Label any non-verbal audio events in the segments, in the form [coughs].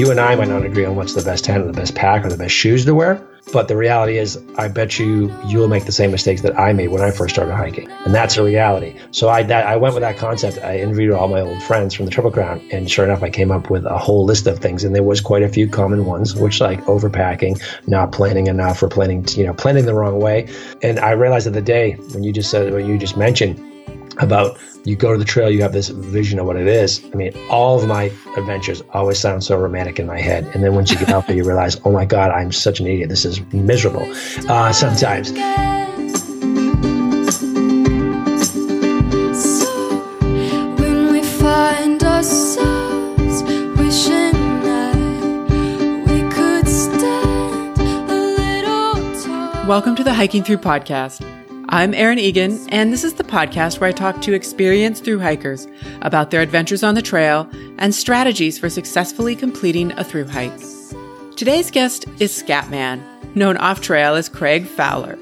you and I might not agree on what's the best tent or the best pack or the best shoes to wear. But the reality is, I bet you you'll make the same mistakes that I made when I first started hiking, and that's a reality. So I that, I went with that concept. I interviewed all my old friends from the Triple Crown, and sure enough, I came up with a whole list of things, and there was quite a few common ones, which like overpacking, not planning enough, or planning you know planning the wrong way. And I realized that the day when you just said what you just mentioned about you go to the trail, you have this vision of what it is. I mean, all of my adventures always sound so romantic in my head. And then once you get out there, you realize, oh my God, I'm such an idiot. This is miserable uh, sometimes. Welcome to the Hiking Through Podcast. I'm Erin Egan, and this is the podcast where I talk to experienced through hikers about their adventures on the trail and strategies for successfully completing a through hike. Today's guest is Scatman, known off trail as Craig Fowler.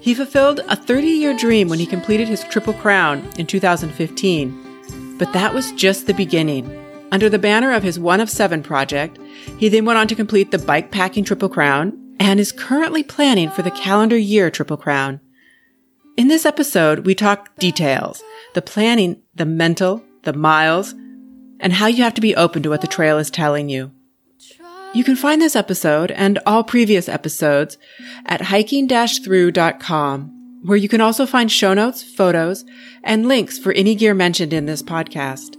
He fulfilled a 30 year dream when he completed his Triple Crown in 2015. But that was just the beginning. Under the banner of his One of Seven project, he then went on to complete the Bike Packing Triple Crown and is currently planning for the calendar year Triple Crown. In this episode, we talk details, the planning, the mental, the miles, and how you have to be open to what the trail is telling you. You can find this episode and all previous episodes at hiking-through.com, where you can also find show notes, photos, and links for any gear mentioned in this podcast.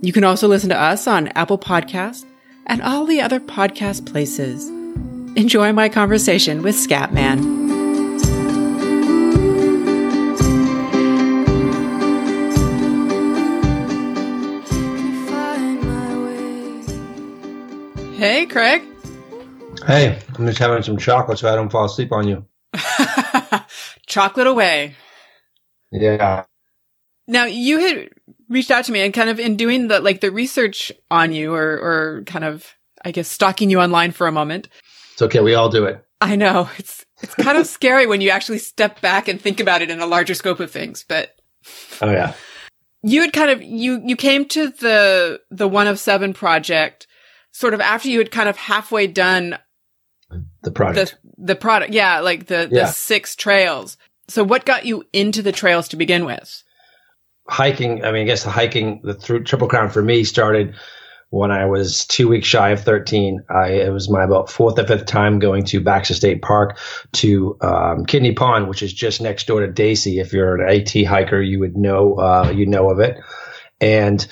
You can also listen to us on Apple Podcast and all the other podcast places. Enjoy my conversation with Scatman. Hey, Craig. Hey, I'm just having some chocolate so I don't fall asleep on you. [laughs] chocolate away. Yeah. Now you had reached out to me and kind of in doing the like the research on you or or kind of I guess stalking you online for a moment. It's okay, we all do it. I know. It's it's kind of [laughs] scary when you actually step back and think about it in a larger scope of things, but Oh yeah. You had kind of you you came to the the one of seven project sort of after you had kind of halfway done the product, The, the product. Yeah. Like the, yeah. the six trails. So what got you into the trails to begin with? Hiking. I mean, I guess the hiking, the through Triple Crown for me started when I was two weeks shy of 13. I, it was my about fourth or fifth time going to Baxter State Park to um, Kidney Pond, which is just next door to Daicey. If you're an AT hiker, you would know, uh, you know of it. And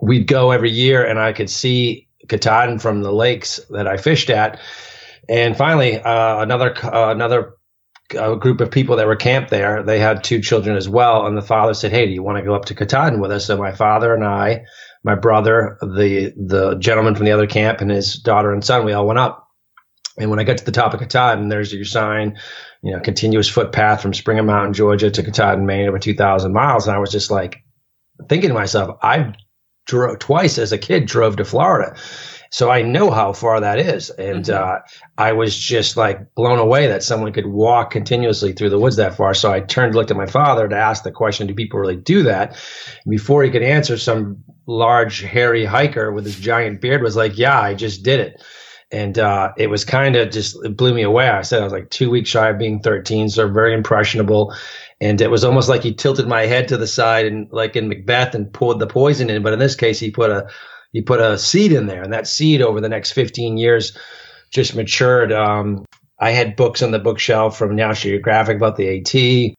we'd go every year and I could see Katahdin from the lakes that I fished at. And finally, uh, another uh, another uh, group of people that were camped there, they had two children as well. And the father said, "Hey, do you want to go up to Katahdin with us?" So my father and I, my brother, the the gentleman from the other camp, and his daughter and son, we all went up. And when I got to the top of Katahdin, there's your sign, you know, continuous footpath from Springer Mountain, Georgia to Katahdin, Maine, over 2,000 miles. And I was just like thinking to myself, I've drove twice as a kid, drove to Florida. So I know how far that is. And mm-hmm. uh, I was just like blown away that someone could walk continuously through the woods that far. So I turned, looked at my father to ask the question, do people really do that? before he could answer, some large, hairy hiker with his giant beard was like, yeah, I just did it. And uh, it was kind of just, it blew me away. I said I was like two weeks shy of being 13, so very impressionable and it was almost like he tilted my head to the side and like in Macbeth and poured the poison in. But in this case, he put a he put a seed in there, and that seed over the next 15 years just matured. Um, I had books on the bookshelf from National Geographic about the AT.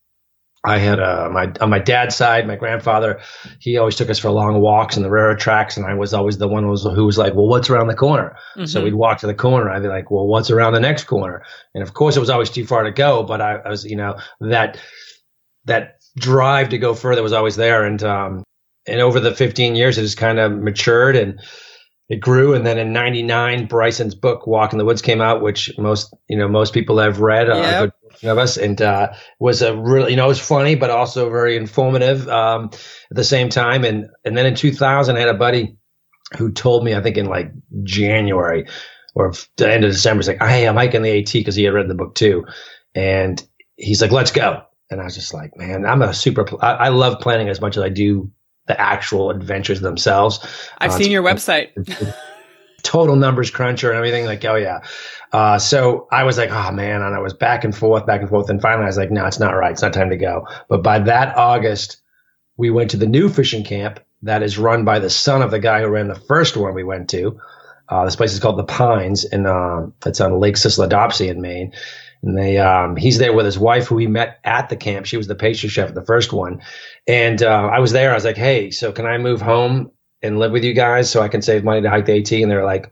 I had uh, my on my dad's side, my grandfather. He always took us for long walks in the railroad tracks, and I was always the one who was, who was like, "Well, what's around the corner?" Mm-hmm. So we'd walk to the corner. I'd be like, "Well, what's around the next corner?" And of course, it was always too far to go. But I, I was, you know, that that drive to go further was always there. And um, and over the 15 years, it has kind of matured and it grew. And then in '99, Bryson's book "Walk in the Woods" came out, which most you know most people have read. Uh, of us, and uh, was a really you know it was funny, but also very informative um, at the same time. And and then in 2000, I had a buddy who told me, I think in like January or the end of December, he's like, "Hey, I'm hiking the AT" because he had read the book too, and he's like, "Let's go." And I was just like, man, I'm a super, I, I love planning as much as I do the actual adventures themselves. I've uh, seen your website. total numbers cruncher and everything. Like, oh yeah. Uh, so I was like, oh man, and I was back and forth, back and forth, and finally I was like, no, it's not right. It's not time to go. But by that August, we went to the new fishing camp that is run by the son of the guy who ran the first one we went to. Uh, this place is called the Pines, and uh, it's on Lake Sysladobsis in Maine. And they, um, he's there with his wife, who he met at the camp. She was the pastry chef the first one, and uh, I was there. I was like, "Hey, so can I move home and live with you guys so I can save money to hike the AT?" And they're like,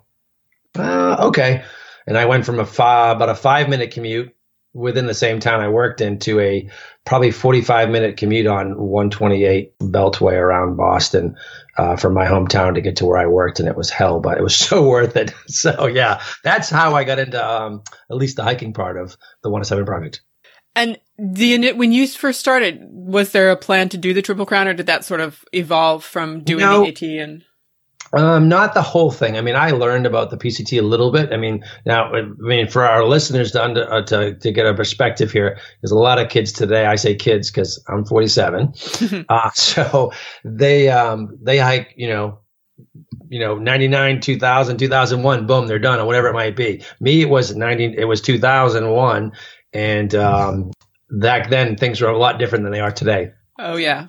uh, "Okay." And I went from a five, about a five minute commute within the same town I worked in to a probably 45 minute commute on 128 Beltway around Boston uh, from my hometown to get to where I worked. And it was hell, but it was [laughs] so worth it. So, yeah, that's how I got into um, at least the hiking part of the 107 project. And the when you first started, was there a plan to do the Triple Crown, or did that sort of evolve from doing the AT and? Um, not the whole thing. I mean, I learned about the PCT a little bit. I mean, now, I mean, for our listeners to, under, uh, to, to get a perspective here, there's a lot of kids today. I say kids because I'm 47. [laughs] uh, so they, um, they hike, you know, you know, 99, 2000, 2001, boom, they're done or whatever it might be. Me, it was 90, it was 2001. And, um, back then things were a lot different than they are today. Oh yeah.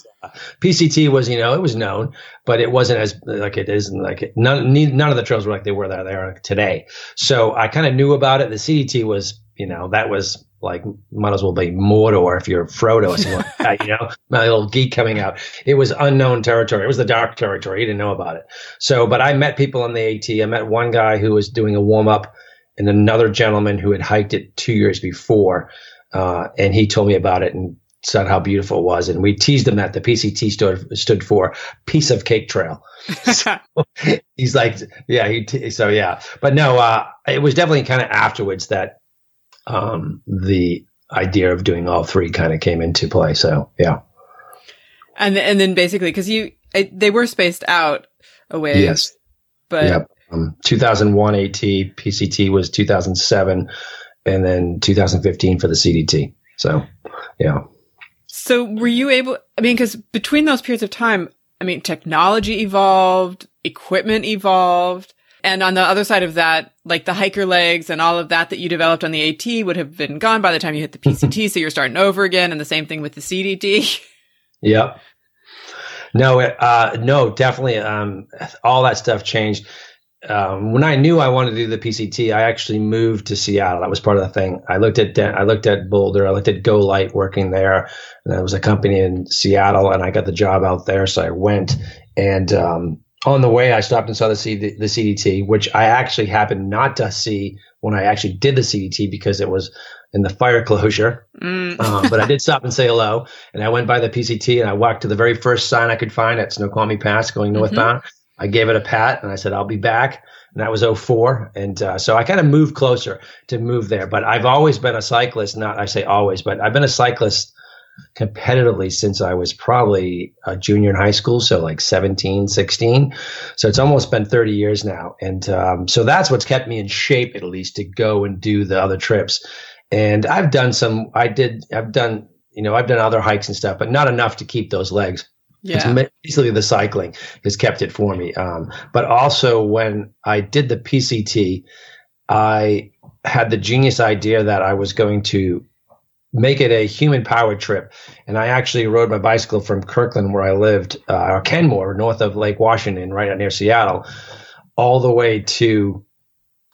PCT was, you know, it was known, but it wasn't as like it is like none none of the trails were like they were that they are today. So I kind of knew about it. The CDT was, you know, that was like might as well be Mordor if you're Frodo or something like [laughs] that, you know, my little geek coming out. It was unknown territory. It was the dark territory. You didn't know about it. So, but I met people on the AT. I met one guy who was doing a warm up and another gentleman who had hiked it two years before. Uh, and he told me about it and said how beautiful it was, and we teased him that the PCT stood stood for piece of cake trail. [laughs] so he's like, yeah, he t- so yeah, but no, uh, it was definitely kind of afterwards that um, the idea of doing all three kind of came into play. So yeah, and and then basically because you they were spaced out away, yes, but yep. Um, 2001 AT PCT was 2007, and then 2015 for the CDT. So yeah. So were you able, I mean, because between those periods of time, I mean, technology evolved, equipment evolved. And on the other side of that, like the hiker legs and all of that that you developed on the AT would have been gone by the time you hit the [laughs] PCT. so you're starting over again. And the same thing with the CDT. Yep. No, uh, no, definitely. Um, all that stuff changed um, when I knew I wanted to do the PCT, I actually moved to Seattle. That was part of the thing. I looked at I looked at Boulder. I looked at GoLite working there, there was a company in Seattle, and I got the job out there. So I went, and um, on the way, I stopped and saw the, C- the CDT, which I actually happened not to see when I actually did the CDT because it was in the fire [laughs] closure. Mm. um, but I did stop and say hello, and I went by the PCT, and I walked to the very first sign I could find at Snoqualmie Pass, going northbound. Mm-hmm I gave it a pat and I said, I'll be back. And that was 04. And uh, so I kind of moved closer to move there. But I've always been a cyclist, not I say always, but I've been a cyclist competitively since I was probably a junior in high school. So like 17, 16. So it's almost been 30 years now. And um, so that's what's kept me in shape, at least, to go and do the other trips. And I've done some, I did, I've done, you know, I've done other hikes and stuff, but not enough to keep those legs. Yeah. It's basically the cycling has kept it for me. Um, but also when I did the PCT, I had the genius idea that I was going to make it a human powered trip. And I actually rode my bicycle from Kirkland, where I lived, uh, or Kenmore, north of Lake Washington, right near Seattle, all the way to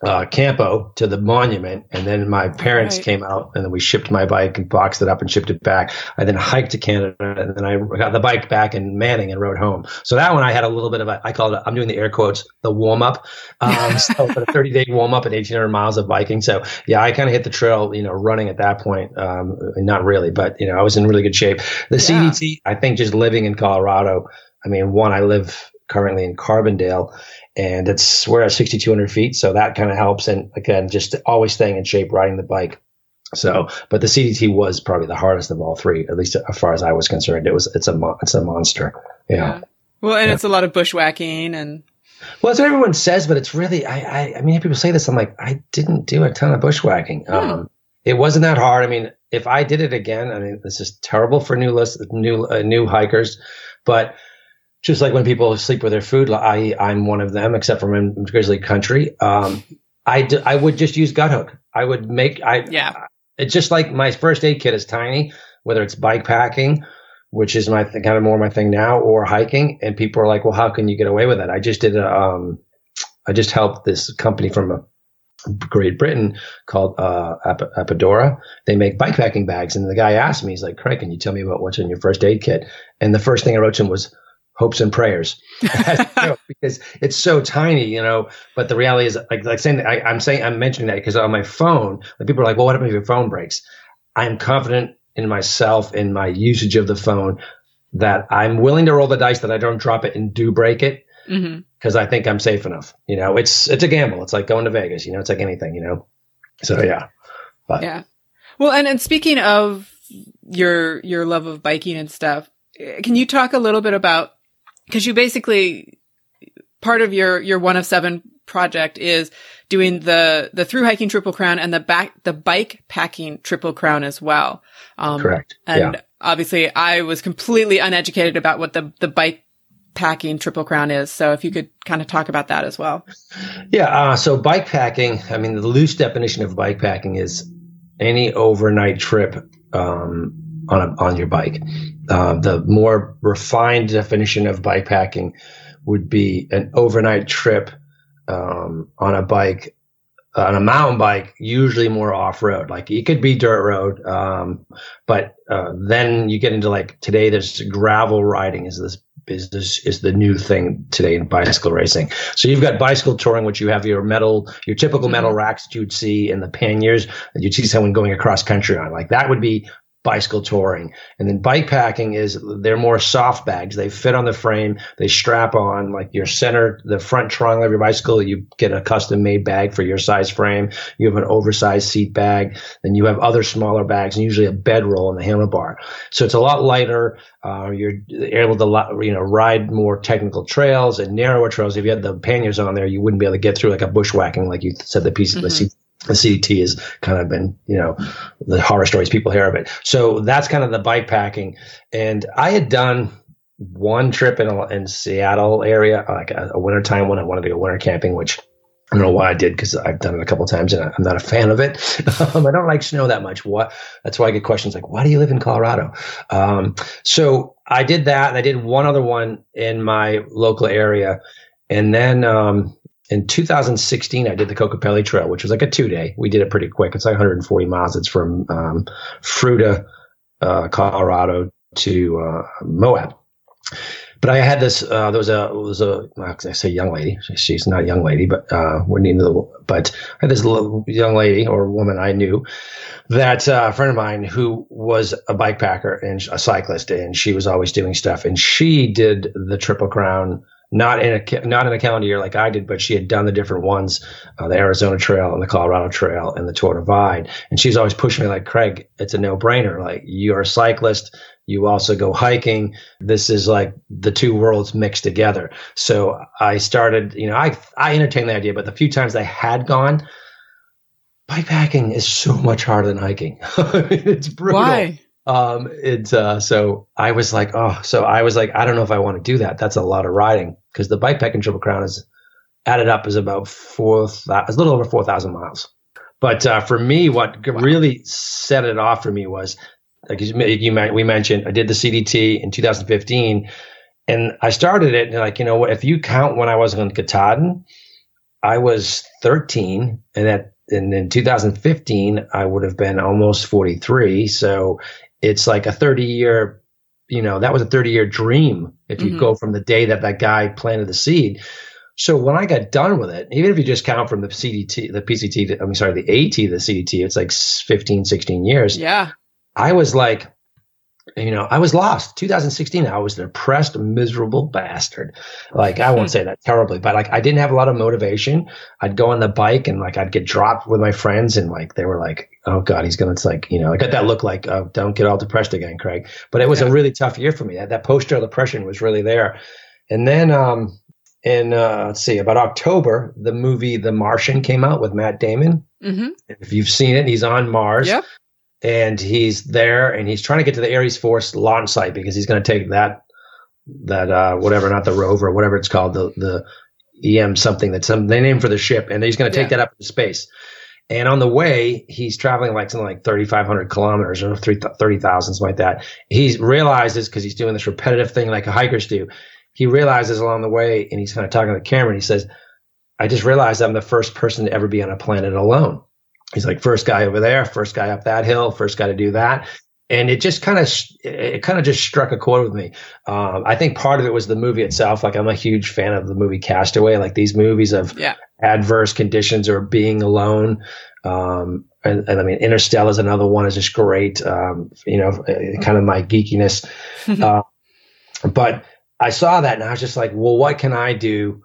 uh, Campo to the monument, and then my parents right. came out, and then we shipped my bike and boxed it up and shipped it back. I then hiked to Canada, and then I got the bike back in Manning and rode home. So that one I had a little bit of a, I call it, I'm doing the air quotes, the warm up. Um, so [laughs] for a 30 day warm up and 1,800 miles of biking. So yeah, I kind of hit the trail, you know, running at that point. Um, not really, but you know, I was in really good shape. The yeah. CDT, I think, just living in Colorado. I mean, one, I live currently in Carbondale and it's we're at 6,200 feet, so that kind of helps. And again, just always staying in shape, riding the bike. So, but the CDT was probably the hardest of all three, at least as far as I was concerned. It was it's a it's a monster. Yeah. yeah. Well, and yeah. it's a lot of bushwhacking and. Well, that's what everyone says, but it's really I I, I mean, people say this. I'm like, I didn't do a ton of bushwhacking. Hmm. Um, it wasn't that hard. I mean, if I did it again, I mean, this is terrible for new list new uh, new hikers, but just like when people sleep with their food, I I'm one of them, except for in grizzly country. Um, I d- I would just use Guthook. I would make I yeah. It's just like my first aid kit is tiny, whether it's bike packing, which is my th- kind of more my thing now, or hiking. And people are like, "Well, how can you get away with that? I just did a um, I just helped this company from a Great Britain called uh, Ap- Apidura. They make bikepacking bags, and the guy asked me, he's like, "Craig, can you tell me about what's in your first aid kit?" And the first thing I wrote to him was hopes and prayers [laughs] because it's so tiny, you know. But the reality is, like, like saying, I, am saying, I'm mentioning that because on my phone, like people are like, "Well, what happens if your phone breaks?" I'm confident in myself in my usage of the phone that I'm willing to roll the dice that I don't drop it and do break it because mm-hmm. I think I'm safe enough. You know, it's it's a gamble. It's like going to Vegas. You know, it's like anything. You know, so yeah, but yeah. Well, and and speaking of your your love of biking and stuff, can you talk a little bit about because you basically part of your your one of seven project is doing the the through hiking triple crown and the back the bike packing triple crown as well. Um, Correct. And yeah. obviously, I was completely uneducated about what the the bike packing triple crown is. So if you could kind of talk about that as well. Yeah. Uh, so bike packing, I mean, the loose definition of bike packing is any overnight trip um, on a, on your bike. Uh, the more refined definition of bike packing would be an overnight trip um, on a bike uh, on a mountain bike, usually more off road. Like it could be dirt road, um, but uh, then you get into like today. There's gravel riding is this is this is the new thing today in bicycle racing. So you've got bicycle touring, which you have your metal, your typical metal mm-hmm. racks that you'd see in the panniers that you'd see someone going across country on. Like that would be bicycle touring. And then bike packing is they're more soft bags. They fit on the frame. They strap on like your center, the front trunk of your bicycle. You get a custom made bag for your size frame. You have an oversized seat bag. Then you have other smaller bags and usually a bedroll in the handlebar. So it's a lot lighter. Uh, you're able to, you know, ride more technical trails and narrower trails. If you had the panniers on there, you wouldn't be able to get through like a bushwhacking, like you said, the piece mm-hmm. of the seat the CDT has kind of been, you know, the horror stories people hear of it. So that's kind of the bike packing. And I had done one trip in, in Seattle area, like a, a winter time when I wanted to go winter camping, which I don't know why I did because I've done it a couple times and I'm not a fan of it. [laughs] Um, I don't like snow that much. What? That's why I get questions like, "Why do you live in Colorado?" Um, so I did that, and I did one other one in my local area, and then um, in 2016, I did the Kokopelli Trail, which was like a two day. We did it pretty quick. It's like 140 miles. It's from um, Fruita, uh, Colorado to uh, Moab. But I had this. Uh, there was a there was a I say young lady. She's not a young lady, but uh, we're the. But I had this little young lady or woman I knew that uh, a friend of mine who was a bike packer and a cyclist, and she was always doing stuff. And she did the Triple Crown not in a not in a calendar year like I did, but she had done the different ones, uh, the Arizona Trail and the Colorado Trail and the Tour Divide, and she's always pushing me like, Craig, it's a no brainer. Like you're a cyclist, you also go hiking. This is like the two worlds mixed together. So I started, you know, I I entertained the idea, but the few times I had gone, bikepacking is so much harder than hiking. [laughs] it's brutal. Why? Um, it's uh, so I was like, oh, so I was like, I don't know if I want to do that. That's a lot of riding because the bike pack and triple crown is added up is about four, a little over four thousand miles. But uh, for me, what wow. really set it off for me was like you, you we mentioned, I did the CDT in 2015, and I started it and like you know what, if you count when I was on Katahdin, I was 13, and that and in 2015 I would have been almost 43. So it's like a 30 year, you know, that was a 30 year dream if you mm-hmm. go from the day that that guy planted the seed. So when I got done with it, even if you just count from the CDT, the PCT, I'm sorry, the AT, the CDT, it's like 15, 16 years. Yeah. I was like, you know, I was lost. 2016, I was a depressed, miserable bastard. Like, I won't [laughs] say that terribly, but like, I didn't have a lot of motivation. I'd go on the bike and like, I'd get dropped with my friends and like, they were like, oh God, he's going to, like, you know, I got that look like, oh, don't get all depressed again, Craig. But it was yeah. a really tough year for me. That, that post depression was really there. And then, um, in, uh, let's see, about October, the movie The Martian came out with Matt Damon. Mm-hmm. If you've seen it, he's on Mars. Yep and he's there and he's trying to get to the Ares IV launch site because he's going to take that that uh, whatever, not the rover, whatever it's called, the the EM something that's some they name for the ship, and he's going to take yeah. that up into space. And on the way, he's traveling like something like 3,500 kilometers or 30,000, something like that. He realizes because he's doing this repetitive thing like hikers do. He realizes along the way, and he's kind of talking to the camera, and he says, I just realized I'm the first person to ever be on a planet alone. He's like, first guy over there, first guy up that hill, first guy to do that and it just kind of it kind of just struck a chord with me. Um, I think part of it was the movie itself. Like I'm a huge fan of the movie Castaway. Like these movies of yeah. adverse conditions or being alone. Um, and, and, I mean, Interstellar is another one. is just great. Um, you know, kind of my geekiness. [laughs] uh, but I saw that and I was just like, well, what can I do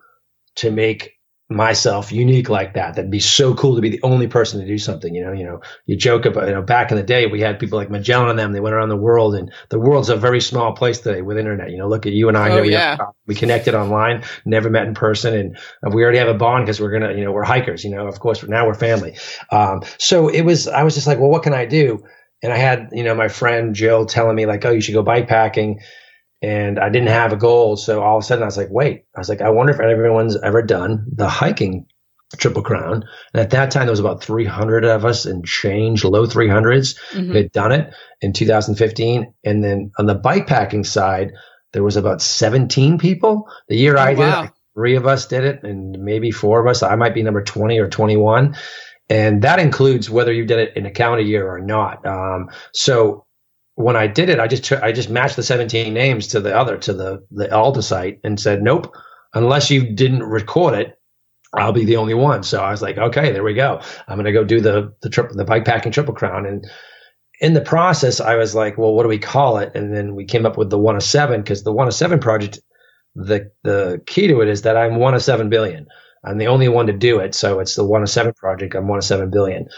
to make myself unique like that. That'd be so cool to be the only person to do something. You know, you know, you joke about, you know, back in the day, we had people like Magellan and them. They went around the world, and the world's a very small place today with internet. You know, look at you and I. Oh, yeah. we connected online, never met in person, and we already have a bond because we're gonna, you know, we're hikers. You know, of course, now we're family. Um, so it was. I was just like, well, what can I do? And I had, you know, my friend Jill telling me like, oh, you should go bike packing and I didn't have a goal. So all of a sudden I was like, wait, I was like, I wonder if everyone's ever done the hiking Triple Crown. And at that time, there was about 300 of us and change, low 300s mm-hmm. had done it in 2015. And then on the bike packing side, there was about 17 people. The year oh, I did wow. it, three of us did it and maybe four of us. I might be number 20 or 21. And that includes whether you did it in a calendar year or not. Um, so when I did it, I just I just matched the 17 names to the other to the the ALDHA site and said, nope, unless you didn't record it, I'll be the only one. So I was like, okay, there we go. I'm gonna go do the the trip the bike packing triple crown. And in the process, I was like, well, what do we call it? And then we came up with the one of seven because the one of seven project, the the key to it is that I'm one of seven billion. I'm the only one to do it. So it's the one of seven project. I'm one of seven billion.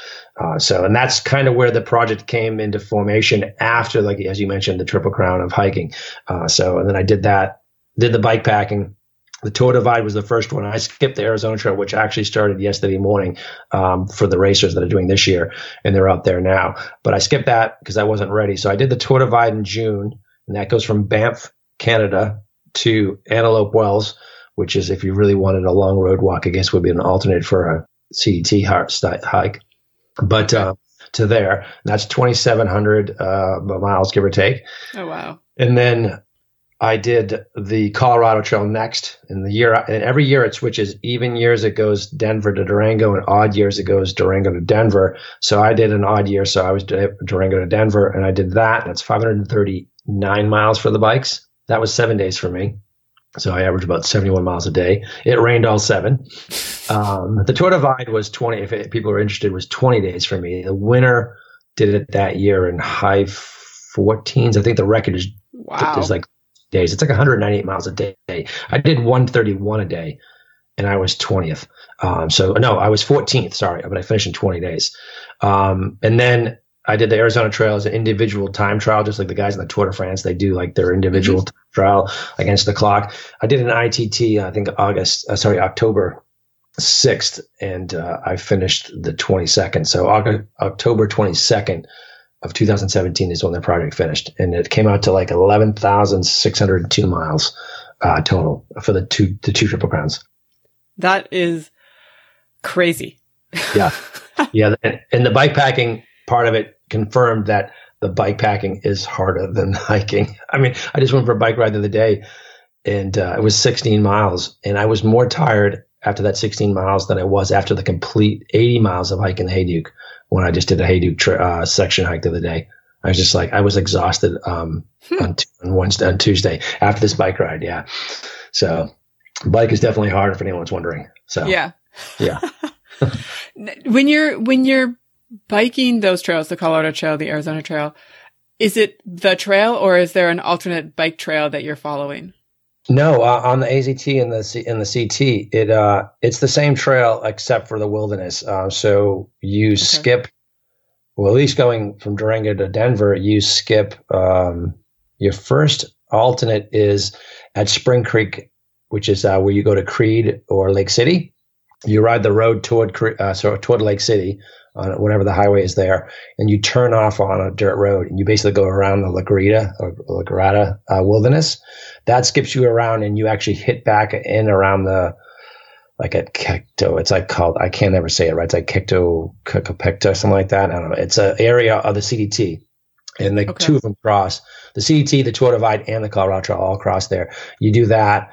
Uh, so, and that's kind of where the project came into formation after, like, as you mentioned, the triple crown of hiking. Uh, so, and then I did that, did the bike packing. The Tour Divide was the first one. I skipped the Arizona Trail, which actually started yesterday morning um, for the racers that are doing this year, and they're out there now. But I skipped that because I wasn't ready. So I did the Tour Divide in June, and that goes from Banff, Canada, to Antelope Wells which is if you really wanted a long road walk, I guess would be an alternate for a CDT hike. But uh, to there, that's 2,700 uh, miles, give or take. Oh, wow. And then I did the Colorado Trail next. In the year, and every year it switches. Even years it goes Denver to Durango, and odd years it goes Durango to Denver. So I did an odd year, so I was Durango to Denver, and I did that. That's 539 miles for the bikes. That was seven days for me. So I averaged about 71 miles a day. It rained all seven. Um, the Tour Divide was 20, if people are interested, was 20 days for me. The winner did it that year in high 14s. I think the record is, wow. like days. It's like 198 miles a day. I did 131 a day and I was 20th. Um, so no, I was 14th. Sorry, but I finished in 20 days. Um, and then I did the Arizona Trail as an individual time trial, just like the guys in the Tour de France. They do like their individual mm-hmm. trial against the clock. I did an ITT, I think August, uh, sorry, October 6th, and uh, I finished the 22nd. So August, October 22nd of 2017 is when the project finished, and it came out to like 11,602 miles uh, total for the two the two triple crowns. That is crazy. yeah, [laughs] yeah, and, and the bike packing part of it confirmed that the bike packing is harder than [laughs] hiking. I mean, I just went for a bike ride the other day and uh, it was 16 miles and I was more tired after that 16 miles than I was after the complete 80 miles of hiking the Hayduke when I just did a Hayduke tra- uh, section hike the other day. I was just like, I was exhausted um, hmm. on, t- on Wednesday, on Tuesday after this bike ride. Yeah. So bike is definitely harder if anyone's wondering. So yeah. Yeah. [laughs] when you're, when you're biking those trails, the Colorado Trail, the Arizona Trail, is it the trail or is there an alternate bike trail that you're following? No, uh, on the AZT and the C- and the CT, it uh, it's the same trail except for the wilderness. Uh, so you okay. skip, well, at least going from Durango to Denver, you skip. Um, your first alternate is at Spring Creek, which is uh, where you go to Creede or Lake City. You ride the road toward uh, so toward Lake City on whatever the highway is there, and you turn off on a dirt road, and you basically go around the La Grita or La Grata uh, wilderness. That skips you around, and you actually hit back in around the like at Kekto. It's like called I can't ever say it right. It's like Kekto Kakapekta, something like that. I don't know. It's an area of the CDT, and the okay. two of them cross the CDT, the Tour Divide, and the Colorado Trail all cross there. You do that,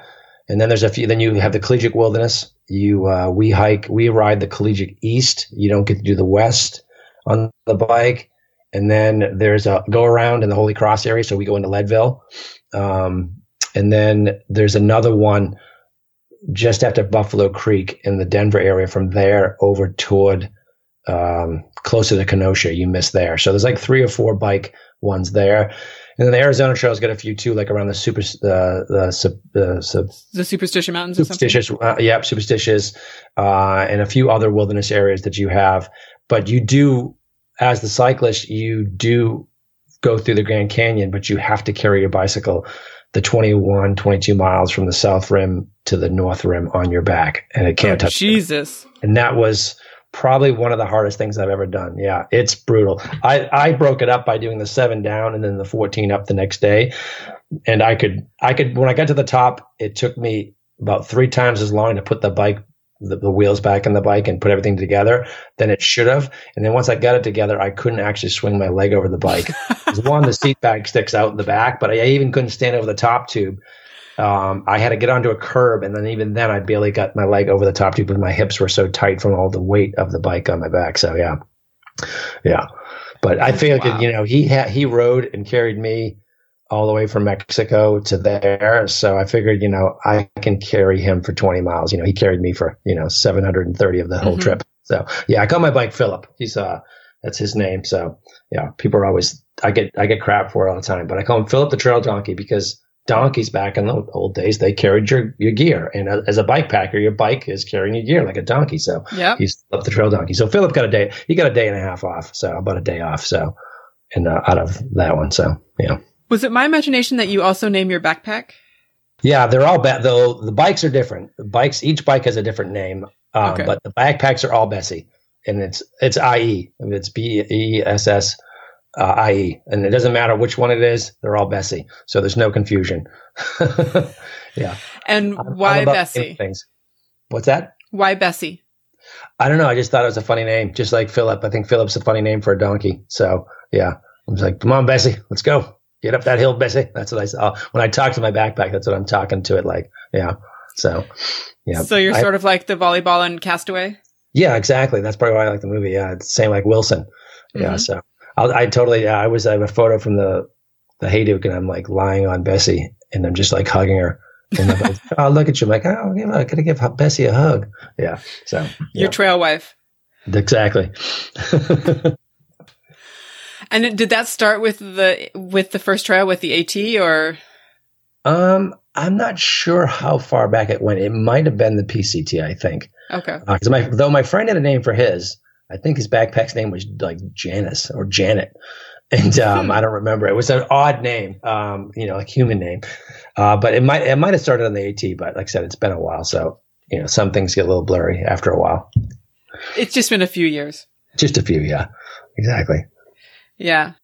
and then there's a few. Then you have the Collegiate Wilderness. You uh, we hike, we ride the Collegiate East. You don't get to do the West on the bike. And then there's a go around in the Holy Cross area. So we go into Leadville. Um, and then there's another one just after Buffalo Creek in the Denver area. From there over toward um, closer to Kenosha, you miss there. So there's like three or four bike ones there. And then the Arizona Trail's got a few too, like around the super uh, the the, sub, the Superstition Mountains. Superstitious, uh, yeah, Superstitious, uh, and a few other wilderness areas that you have. But you do, as the cyclist, you do go through the Grand Canyon, but you have to carry your bicycle the 21, 22 miles from the south rim to the north rim on your back, and it can't oh, touch. Jesus. And that was probably one of the hardest things I've ever done. Yeah, it's brutal. I, I broke it up by doing the seven down and then the 14 up the next day. And I could, I could, when I got to the top, it took me about three times as long to put the bike, the, the wheels back in the bike and put everything together than it should have. And then once I got it together, I couldn't actually swing my leg over the bike. [laughs] one, the seat bag sticks out in the back, but I even couldn't stand over the top tube um, I had to get onto a curb, and then even then, I barely got my leg over the top tube because my hips were so tight from all the weight of the bike on my back. So yeah, yeah. But I figured, wow. you know, he had he rode and carried me all the way from Mexico to there. So I figured, you know, I can carry him for 20 miles. You know, he carried me for you know 730 of the whole mm-hmm. trip. So yeah, I call my bike Philip. He's uh that's his name. So yeah, people are always I get I get crap for it all the time, but I call him Philip the Trail Donkey because donkeys back in the old days, they carried your, your gear. And as a bike packer, your bike is carrying your gear like a donkey. So yep. he's up the trail donkey. So Philip got a day, he got a day and a half off. So about a day off. So, and uh, out of that one. So, yeah. Was it my imagination that you also name your backpack? Yeah, they're all bad. Though the bikes are different. The bikes, each bike has a different name. Um, okay. But the backpacks are all Bessie. And it's, it's IE. It's B E S S uh, IE, and it doesn't matter which one it is; they're all Bessie. So there's no confusion. [laughs] yeah. And why Bessie? Things. What's that? Why Bessie? I don't know. I just thought it was a funny name, just like Philip. I think Philip's a funny name for a donkey. So yeah, I was like, "Come on, Bessie, let's go. Get up that hill, Bessie." That's what I saw when I talk to my backpack. That's what I'm talking to it like. Yeah. So yeah. So you're I, sort of like the volleyball and Castaway. Yeah, exactly. That's probably why I like the movie. Yeah, it's the same like Wilson. Yeah. Mm-hmm. So I'll, i totally. I was. I have a photo from the the Hayduke, and I'm like lying on Bessie, and I'm just like hugging her. And I'm like, [laughs] oh, look at you! I'm like, oh, you know, I gotta give Bessie a hug. Yeah. So your yeah. trail wife. Exactly. [laughs] and did that start with the with the first trail with the AT or? Um, I'm not sure how far back it went. It might have been the PCT, I think. Okay. Because uh, my though my friend had a name for his, I think his backpack's name was like Janice or Janet. And um, hmm. I don't remember. It was an odd name, um, you know, like human name. Uh, but it might it might have started on the AT, but like I said, it's been a while. So, you know, some things get a little blurry after a while. It's just been a few years. Just a few, yeah. Exactly. Yeah.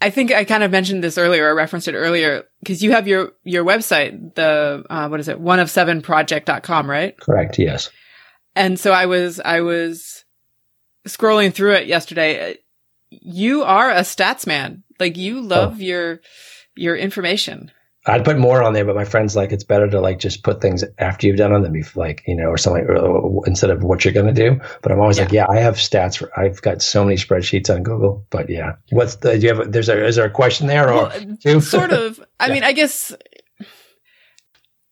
I think I kind of mentioned this earlier, I referenced it earlier, because you have your, your website, the, uh, what is it, one of seven project.com, right? Correct. Yes. And so I was, I was scrolling through it yesterday, uh, you are a stats man. Like you oh. love oh. your your information. I'd put more on there, but my friends like it's better to like just put things after you've done them, before, like you know, or something, or, instead of what you're going to do. But I'm always yeah. like, yeah, I have stats. For, I've got so many spreadsheets on Google. But yeah, what's the? Do you have? There's a. Is there a question there or well, sort of? [laughs] I yeah. mean, I guess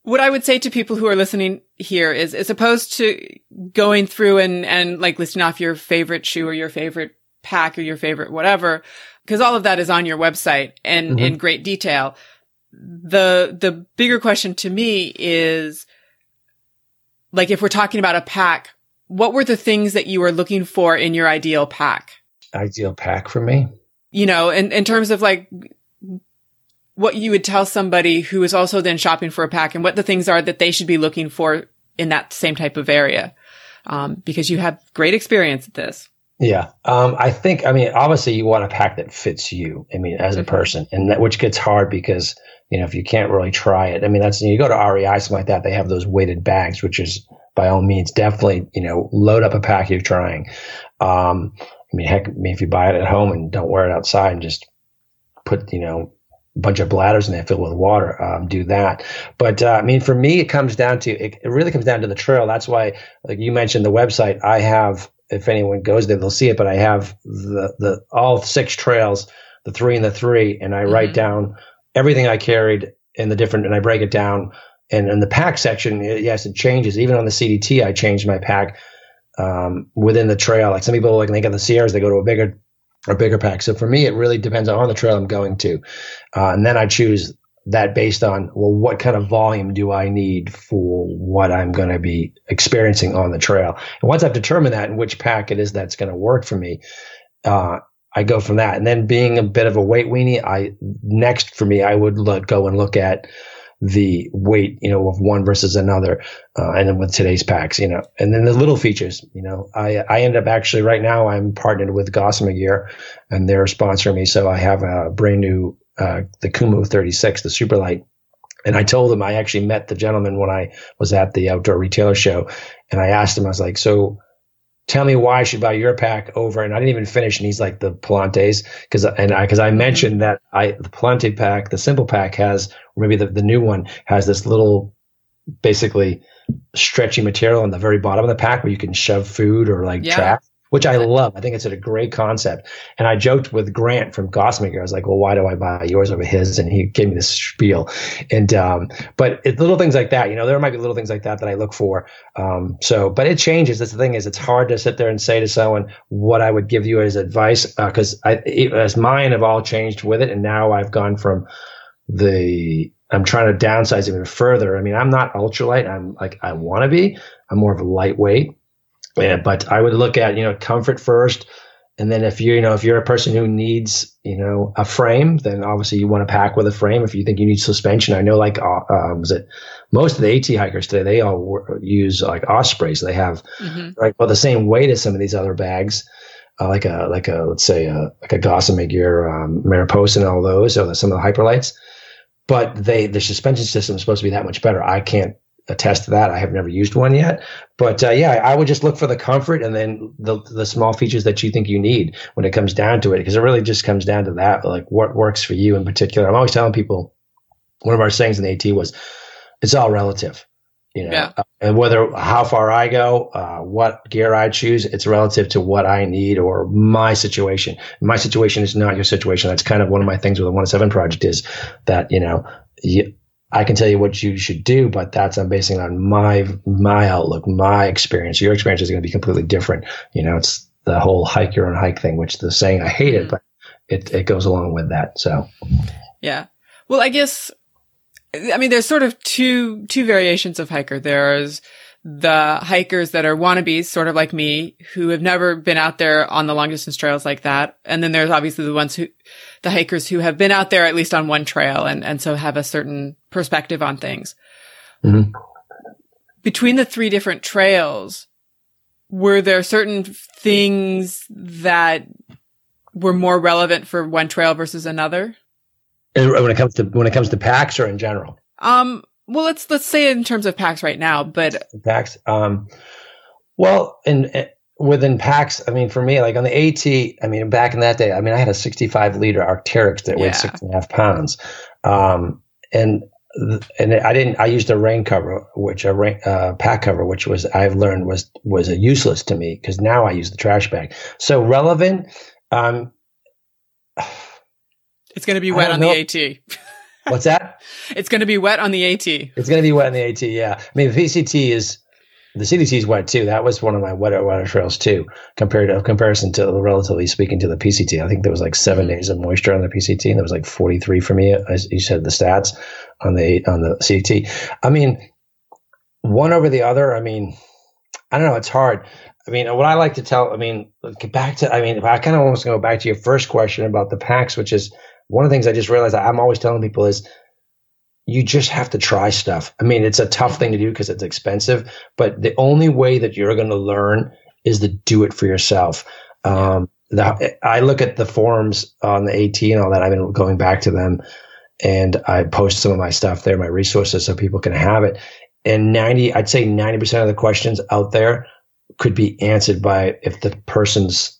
what I would say to people who are listening here is, as opposed to going through and, and like listing off your favorite shoe or your favorite pack or your favorite whatever, because all of that is on your website and mm-hmm. in great detail. The, the bigger question to me is like, if we're talking about a pack, what were the things that you were looking for in your ideal pack? Ideal pack for me? You know, in, in terms of like what you would tell somebody who is also then shopping for a pack and what the things are that they should be looking for in that same type of area. Um, because you have great experience at this. Yeah. Um, I think, I mean, obviously you want a pack that fits you, I mean, as a person, and that, which gets hard because, you know, if you can't really try it, I mean, that's, you go to REI, something like that, they have those weighted bags, which is by all means, definitely, you know, load up a pack you're trying. Um, I mean, heck, I mean, if you buy it at home and don't wear it outside and just put, you know, bunch of bladders in there filled with water, um, do that. But, uh, I mean, for me, it comes down to, it, it really comes down to the trail. That's why, like you mentioned the website, I have, if anyone goes there, they'll see it. But I have the the all six trails, the three and the three, and I mm-hmm. write down everything I carried in the different, and I break it down. And in the pack section, yes, it changes. Even on the CDT, I changed my pack um, within the trail. Like some people, like they get the Sierras, they go to a bigger or bigger pack. So for me, it really depends on the trail I'm going to, uh, and then I choose that based on well what kind of volume do i need for what i'm going to be experiencing on the trail? And once i've determined that and which pack it is that's going to work for me uh, i go from that. And then being a bit of a weight weenie i next for me i would look, go and look at the weight you know of one versus another uh, and then with today's packs you know and then the little features you know i i end up actually right now i'm partnered with gossamer gear and they're sponsoring me so i have a brand new uh, the Kumo 36, the Superlight. And I told him I actually met the gentleman when I was at the outdoor retailer show, and I asked him, I was like, "So, tell me why I should buy your pack over?" And I didn't even finish, and he's like, "The Palantes," because and I because I mentioned that I the Palante pack, the simple pack has, or maybe the the new one has this little, basically stretchy material on the very bottom of the pack where you can shove food or like yeah. traps which I love. I think it's a great concept. And I joked with Grant from Gossamer. I was like, well, why do I buy yours over his? And he gave me this spiel. And, um, but it, little things like that, you know, there might be little things like that that I look for. Um, so, but it changes. That's the thing is it's hard to sit there and say to someone what I would give you as advice. Uh, cause I, it, as mine have all changed with it. And now I've gone from the, I'm trying to downsize even further. I mean, I'm not ultralight. I'm like, I want to be. I'm more of a lightweight. Yeah, but I would look at you know comfort first, and then if you you know if you're a person who needs you know a frame, then obviously you want to pack with a frame. If you think you need suspension, I know like uh, uh was it most of the AT hikers today they all use like Ospreys. They have mm-hmm. like well the same weight as some of these other bags. Uh, like a like a let's say a, like a Gossamer Gear, um, Mariposa, and all those, or some of the hyperlights. But they the suspension system is supposed to be that much better. I can't attest to that. I have never used one yet, but uh, yeah, I would just look for the comfort and then the the small features that you think you need when it comes down to it, because it really just comes down to that, like what works for you in particular. I'm always telling people one of our sayings in the AT was, "It's all relative." You know, yeah. uh, and whether how far I go, uh, what gear I choose, it's relative to what I need or my situation. My situation is not your situation. That's kind of one of my things with the 107 project is that, you know, you, I can tell you what you should do, but that's I'm basing on my my outlook, my experience. Your experience is going to be completely different. You know, it's the whole hike your own hike thing, which the saying I hate it, mm-hmm. but it it goes along with that. So, yeah. Well, I guess I mean there's sort of two two variations of hiker. There's the hikers that are wannabes, sort of like me, who have never been out there on the long distance trails like that. And then there's obviously the ones who, the hikers who have been out there at least on one trail and, and so have a certain perspective on things. Mm-hmm. Between the three different trails, were there certain things that were more relevant for one trail versus another? When it comes to when it comes to packs or in general? Um, well, let's let's say in terms of packs right now, but packs. Um, well, in, in within packs, I mean, for me, like on the AT, I mean, back in that day, I mean, I had a 65 liter Arc'teryx that weighed yeah. six and a half pounds, um, and and I didn't. I used a rain cover, which a rain, uh, pack cover, which was I've learned was was useless to me because now I use the trash bag. So relevant. Um, it's going to be wet on know. the AT. What's that? [laughs] it's going to be wet on the AT. It's going to be wet on the AT. Yeah. I mean, the PCT is the CDT is wet too. That was one of my wetter wetter trails too, compared to comparison to relatively speaking to the PCT. I think there was like seven mm-hmm. days of moisture on the PCT, and there was like 43 for me, as you said, the stats on the on the CDT. I mean, one over the other. I mean, I don't know. It's hard. I mean, what I like to tell. I mean, get back to. I mean, I kind of almost go back to your first question about the packs, which is one of the things I just realized I'm always telling people is you just have to try stuff. I mean, it's a tough thing to do because it's expensive, but the only way that you're going to learn is to do it for yourself. Um, the, I look at the forums on the AT and all that. I've been going back to them and I post some of my stuff there, my resources so people can have it. And 90, I'd say 90% of the questions out there could be answered by if the person's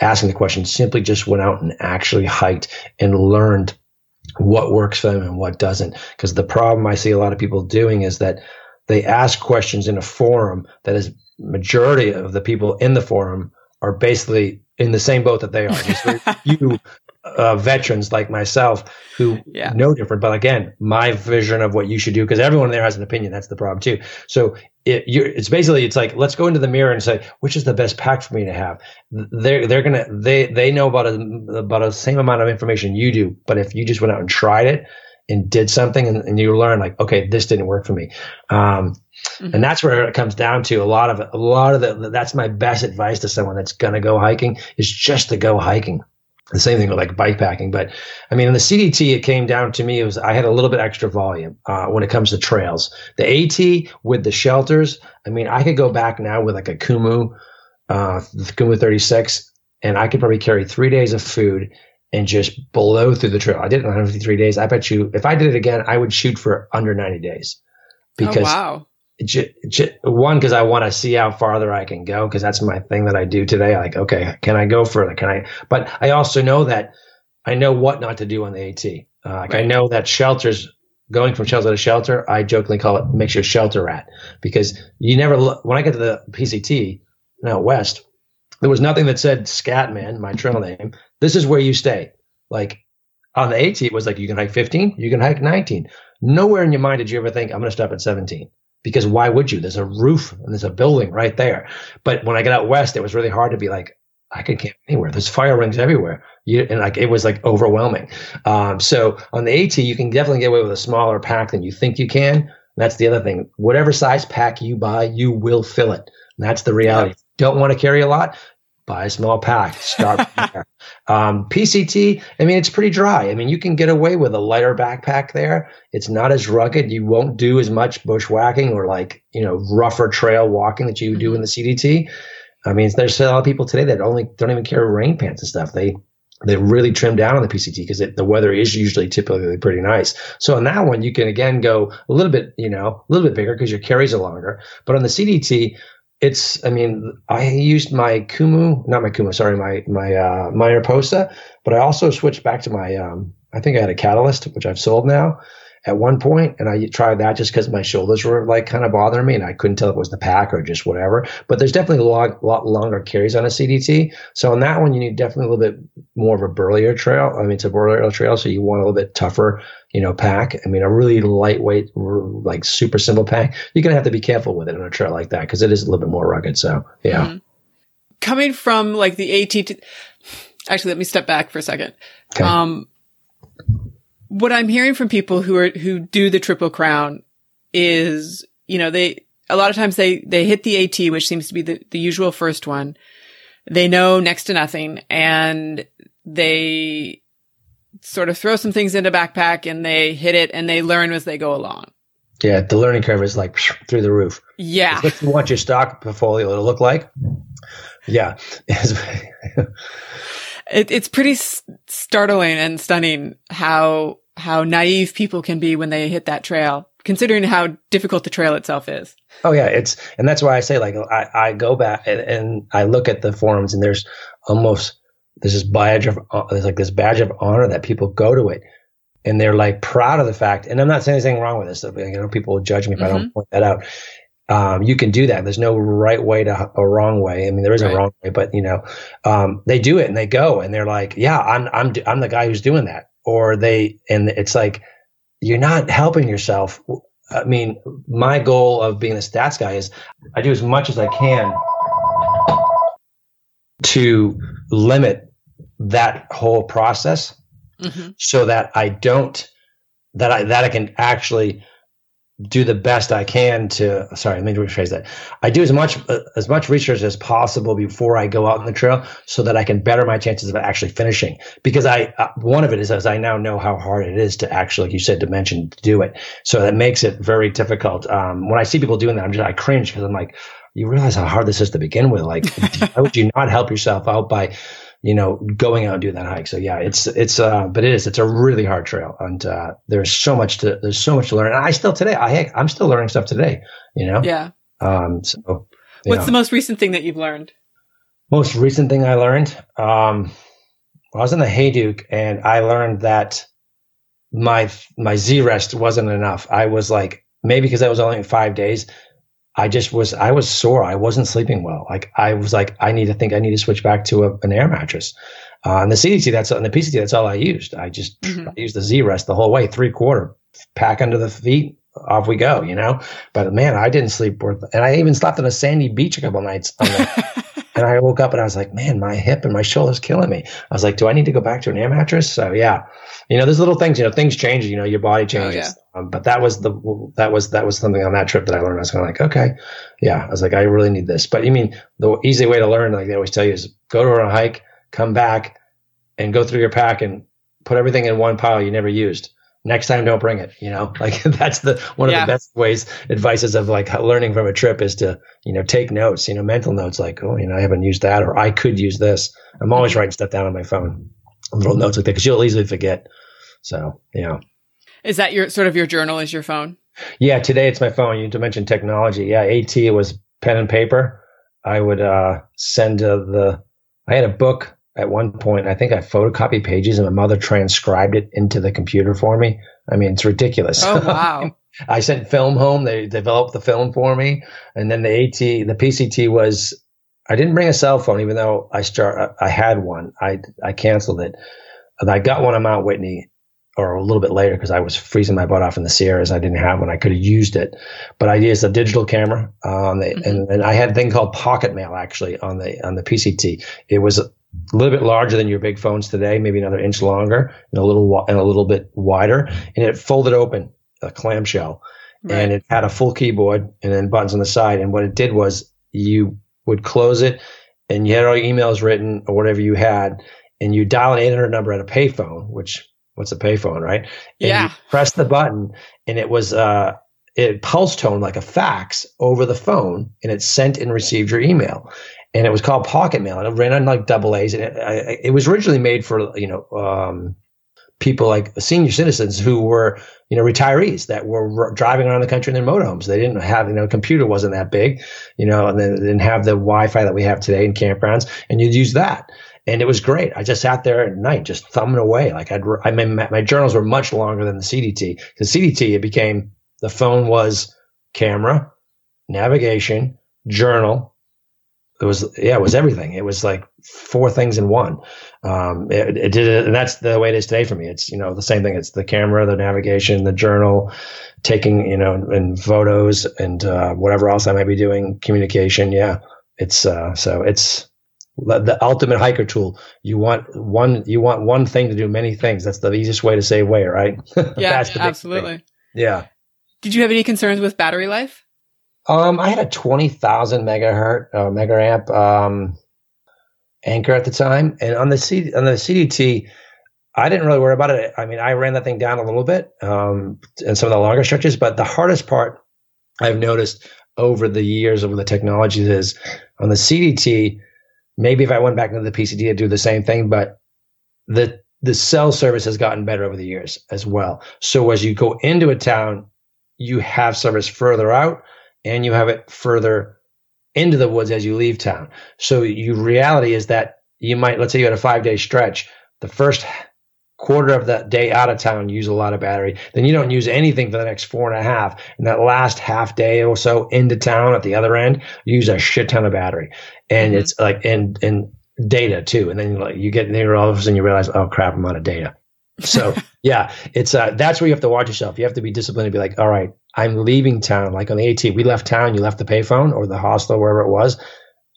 asking the question simply just went out and actually hiked and learned what works for them and what doesn't. Because the problem I see a lot of people doing is that they ask questions in a forum that is majority of the people in the forum are basically in the same boat that they are. [laughs] Just you uh, veterans like myself who yeah. know different. But again, my vision of what you should do, because everyone there has an opinion. That's the problem too. So it, it's basically it's like let's go into the mirror and say which is the best pack for me to have. They're they're gonna they they know about a, about the same amount of information you do. But if you just went out and tried it and did something and, and you learn like okay this didn't work for me. Um, Mm-hmm. And that's where it comes down to a lot of a lot of the that's my best advice to someone that's gonna go hiking is just to go hiking. The same thing with like bike packing, but I mean, in the CDT, it came down to me. It was I had a little bit extra volume uh, when it comes to trails. The AT with the shelters, I mean, I could go back now with like a Kumo, uh, the Kumo 36, and I could probably carry three days of food and just blow through the trail. I did it in 153 days. I bet you, if I did it again, I would shoot for under 90 days oh, because oh, wow j- j- one because I want to see how farther I can go because that's my thing that I do today. Like, okay, can I go further? Can I? But I also know that I know what not to do on the AT. Uh, like right. I know that shelters going from shelter to shelter. I jokingly call it makes you a shelter rat because you never look. When I get to the PCT now West, there was nothing that said Scatman, my trail name. This is where you stay. Like on the AT, it was like you can hike 15, you can hike 19. Nowhere in your mind did you ever think I'm going to stop at 17 because why would you? There's a roof and there's a building right there. But when I got out west, it was really hard to be like, I could camp anywhere. There's fire rings everywhere. You, and like it was like overwhelming. Um, so on the AT, you can definitely get away with a smaller pack than you think you can. And that's the other thing. Whatever size pack you buy, you will fill it. And that's the reality. Yeah. Don't want to carry a lot? buy a small pack, start [laughs] there. Um, PCT, I mean, it's pretty dry. I mean, you can get away with a lighter backpack there. It's not as rugged. You won't do as much bushwhacking or like, you know, rougher trail walking that you do in the CDT. I mean, there's a lot of people today that only don't even carry rain pants and stuff. They, they really trim down on the PCT because the weather is usually typically pretty nice. So on that one, you can again go a little bit, you know, a little bit bigger because your carries are longer. But on the CDT, it's i mean i used my Kumo not my Kumo sorry my my uh Mariposa but i also switched back to my um i think i had a catalyst which i've sold now at one point, and I tried that just because my shoulders were like kind of bothering me, and I couldn't tell if it was the pack or just whatever. But there's definitely a lot, lot longer carries on a CDT. So on that one, you need definitely a little bit more of a burlier trail. I mean, it's a burlier trail, so you want a little bit tougher, you know, pack. I mean, a really lightweight, like super simple pack. You're gonna have to be careful with it on a trail like that because it is a little bit more rugged. So yeah. Mm-hmm. Coming from like the AT, to, actually, let me step back for a second. Okay. Um, what I'm hearing from people who are, who do the triple crown is, you know, they, a lot of times they, they hit the AT, which seems to be the, the usual first one. They know next to nothing and they sort of throw some things into backpack and they hit it and they learn as they go along. Yeah, the learning curve is like through the roof. Yeah. what you want your stock portfolio to look like. Yeah. [laughs] it, it's pretty startling and stunning how how naive people can be when they hit that trail, considering how difficult the trail itself is. Oh yeah, it's and that's why I say like I, I go back and, and I look at the forums and there's almost there's this badge of there's like this badge of honor that people go to it and they're like proud of the fact. And I'm not saying anything wrong with this. You know, people will judge me if mm-hmm. I don't mm-hmm. point that out. Um, you can do that. There's no right way to a wrong way. I mean, there is right. a wrong way, but you know, um, they do it and they go and they're like, yeah, I'm, I'm, I'm the guy who's doing that. Or they, and it's like, you're not helping yourself. I mean, my goal of being a stats guy is I do as much as I can to limit that whole process mm-hmm. so that I don't, that I, that I can actually do the best I can to sorry, let me rephrase that. I do as much uh, as much research as possible before I go out on the trail so that I can better my chances of actually finishing. Because I uh, one of it is as I now know how hard it is to actually, like you said, to mention to do it. So that makes it very difficult. Um, when I see people doing that, I'm just I cringe because I'm like, you realize how hard this is to begin with. Like, [laughs] why would you not help yourself out by you know, going out and doing that hike. So yeah, it's it's uh, but it is it's a really hard trail, and uh, there's so much to there's so much to learn. And I still today, I I'm still learning stuff today. You know. Yeah. Um. So. What's know. the most recent thing that you've learned? Most recent thing I learned. Um, I was in the Hayduke, and I learned that my my Z rest wasn't enough. I was like maybe because I was only in five days. I just was, I was sore. I wasn't sleeping well. Like I was like, I need to think I need to switch back to a, an air mattress. Uh, and the CDT, that's on the PCT, that's all I used. I just mm-hmm. I used the Z rest the whole way, three quarter, pack under the feet, off we go, you know? But man, I didn't sleep worth, and I even slept on a sandy beach a couple nights. [laughs] and I woke up and I was like, man, my hip and my shoulder's killing me. I was like, do I need to go back to an air mattress? So yeah, you know, there's little things, you know, things change, you know, your body changes. Oh, yeah. um, but that was the, that was, that was something on that trip that I learned. I was kind of like, okay, yeah. I was like, I really need this. But you mean the easy way to learn, like they always tell you is go to a hike, come back and go through your pack and put everything in one pile you never used. Next time, don't bring it. You know, [laughs] like that's the one of yeah. the best ways advices of like learning from a trip is to you know take notes. You know, mental notes like oh you know I haven't used that or I could use this. I'm always mm-hmm. writing stuff down on my phone little notes like that because you'll easily forget. So, yeah. Is that your sort of your journal is your phone? Yeah, today it's my phone. You mentioned technology. Yeah, AT it was pen and paper. I would uh, send uh, the. I had a book at one point. I think I photocopied pages, and my mother transcribed it into the computer for me. I mean, it's ridiculous. Oh [laughs] wow! I sent film home. They developed the film for me, and then the AT, the PCT was I didn't bring a cell phone, even though I start. I had one. I I canceled it. And I got one on Mount Whitney, or a little bit later because I was freezing my butt off in the Sierras. I didn't have one. I could have used it, but I used a digital camera on the, mm-hmm. and, and I had a thing called Pocket Mail actually on the on the PCT. It was a little bit larger than your big phones today, maybe another inch longer and a little and a little bit wider, and it folded open a clamshell, right. and it had a full keyboard and then buttons on the side. And what it did was you would close it and you had all your emails written or whatever you had, and you dial an 800 number at a payphone, which what's a payphone, right? And yeah. press the button, and it was uh, it pulse tone like a fax over the phone, and it sent and received your email. And it was called Pocket Mail, and it ran on like double A's. And it, it was originally made for you know um, people like senior citizens who were, you know, retirees that were r- driving around the country in their motorhomes. They didn't have, you know, computer wasn't that big, you know, and they didn't have the Wi-Fi that we have today in campgrounds, and you'd use that. And it was great. I just sat there at night, just thumbing away. Like I'd, I mean, my, my journals were much longer than the CDT. The CDT, it became the phone was camera, navigation, journal, it was yeah, it was everything. It was like four things in one. Um, it, it, did it, and that's the way it is today for me. It's you know the same thing. It's the camera, the navigation, the journal, taking you know and photos and uh, whatever else I might be doing, communication. Yeah, it's uh, so it's the ultimate hiker tool. You want one. You want one thing to do many things. That's the easiest way to save weight, right? [laughs] Yeah, absolutely. Thing. Yeah. Did you have any concerns with battery life? Um, I had a twenty thousand megahertz uh, mega amp um, Anker at the time, and on the C on the CDT, I didn't really worry about it. I mean, I ran that thing down a little bit um, in some of the longer stretches, but the hardest part I've noticed over the years over the technologies is on the CDT. Maybe if I went back into the PCT, I'd do the same thing, but the the cell service has gotten better over the years as well. So as you go into a town, you have service further out and you have it further into the woods as you leave town. So you reality is that you might let's say you had a five day stretch. The first quarter of that day out of town use a lot of battery. Then you don't use anything for the next four and a half. And that last half day or so into town at the other end, use a shit ton of battery. And mm-hmm. it's like and and data too. And then like you get there all of a sudden you realize, oh crap, I'm out of data. So yeah, it's uh that's where you have to watch yourself. You have to be disciplined and be like, all right, I'm leaving town. Like on the AT, we left town, you left the payphone or the hostel, wherever it was.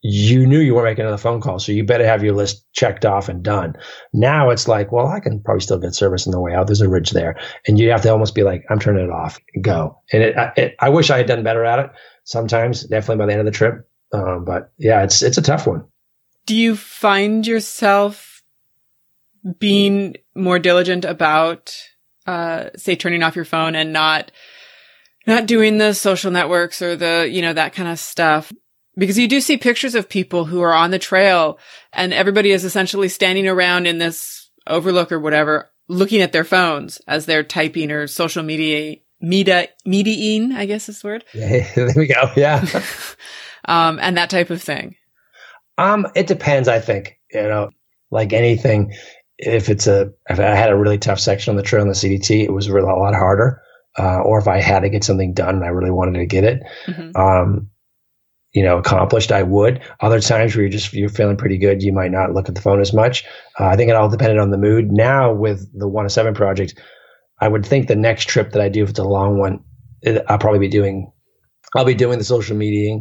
you knew you weren't making another phone call, so you better have your list checked off and done. Now it's like, well, I can probably still get service on the way out. There's a ridge there, and you have to almost be like, I'm turning it off, go. And it, it, I wish I had done better at it. Sometimes, definitely by the end of the trip, um, but yeah, it's it's a tough one. Do you find yourself being more diligent about, uh, say, turning off your phone and not not doing the social networks or the you know that kind of stuff? because you do see pictures of people who are on the trail and everybody is essentially standing around in this overlook or whatever, looking at their phones as they're typing or social media, media, mediaing, I guess is the word. Yeah, [laughs] there we go. Yeah. [laughs] um, and that type of thing. Um, it depends, I think, you know, like anything, if it's a, if I had a really tough section on the trail in the CDT, it was really a lot harder. Uh, or if I had to get something done and I really wanted to get it. Mm-hmm. Um, you know accomplished i would other times where you're just you're feeling pretty good you might not look at the phone as much uh, i think it all depended on the mood now with the one of seven project i would think the next trip that i do if it's a long one it, i'll probably be doing i'll be doing the social media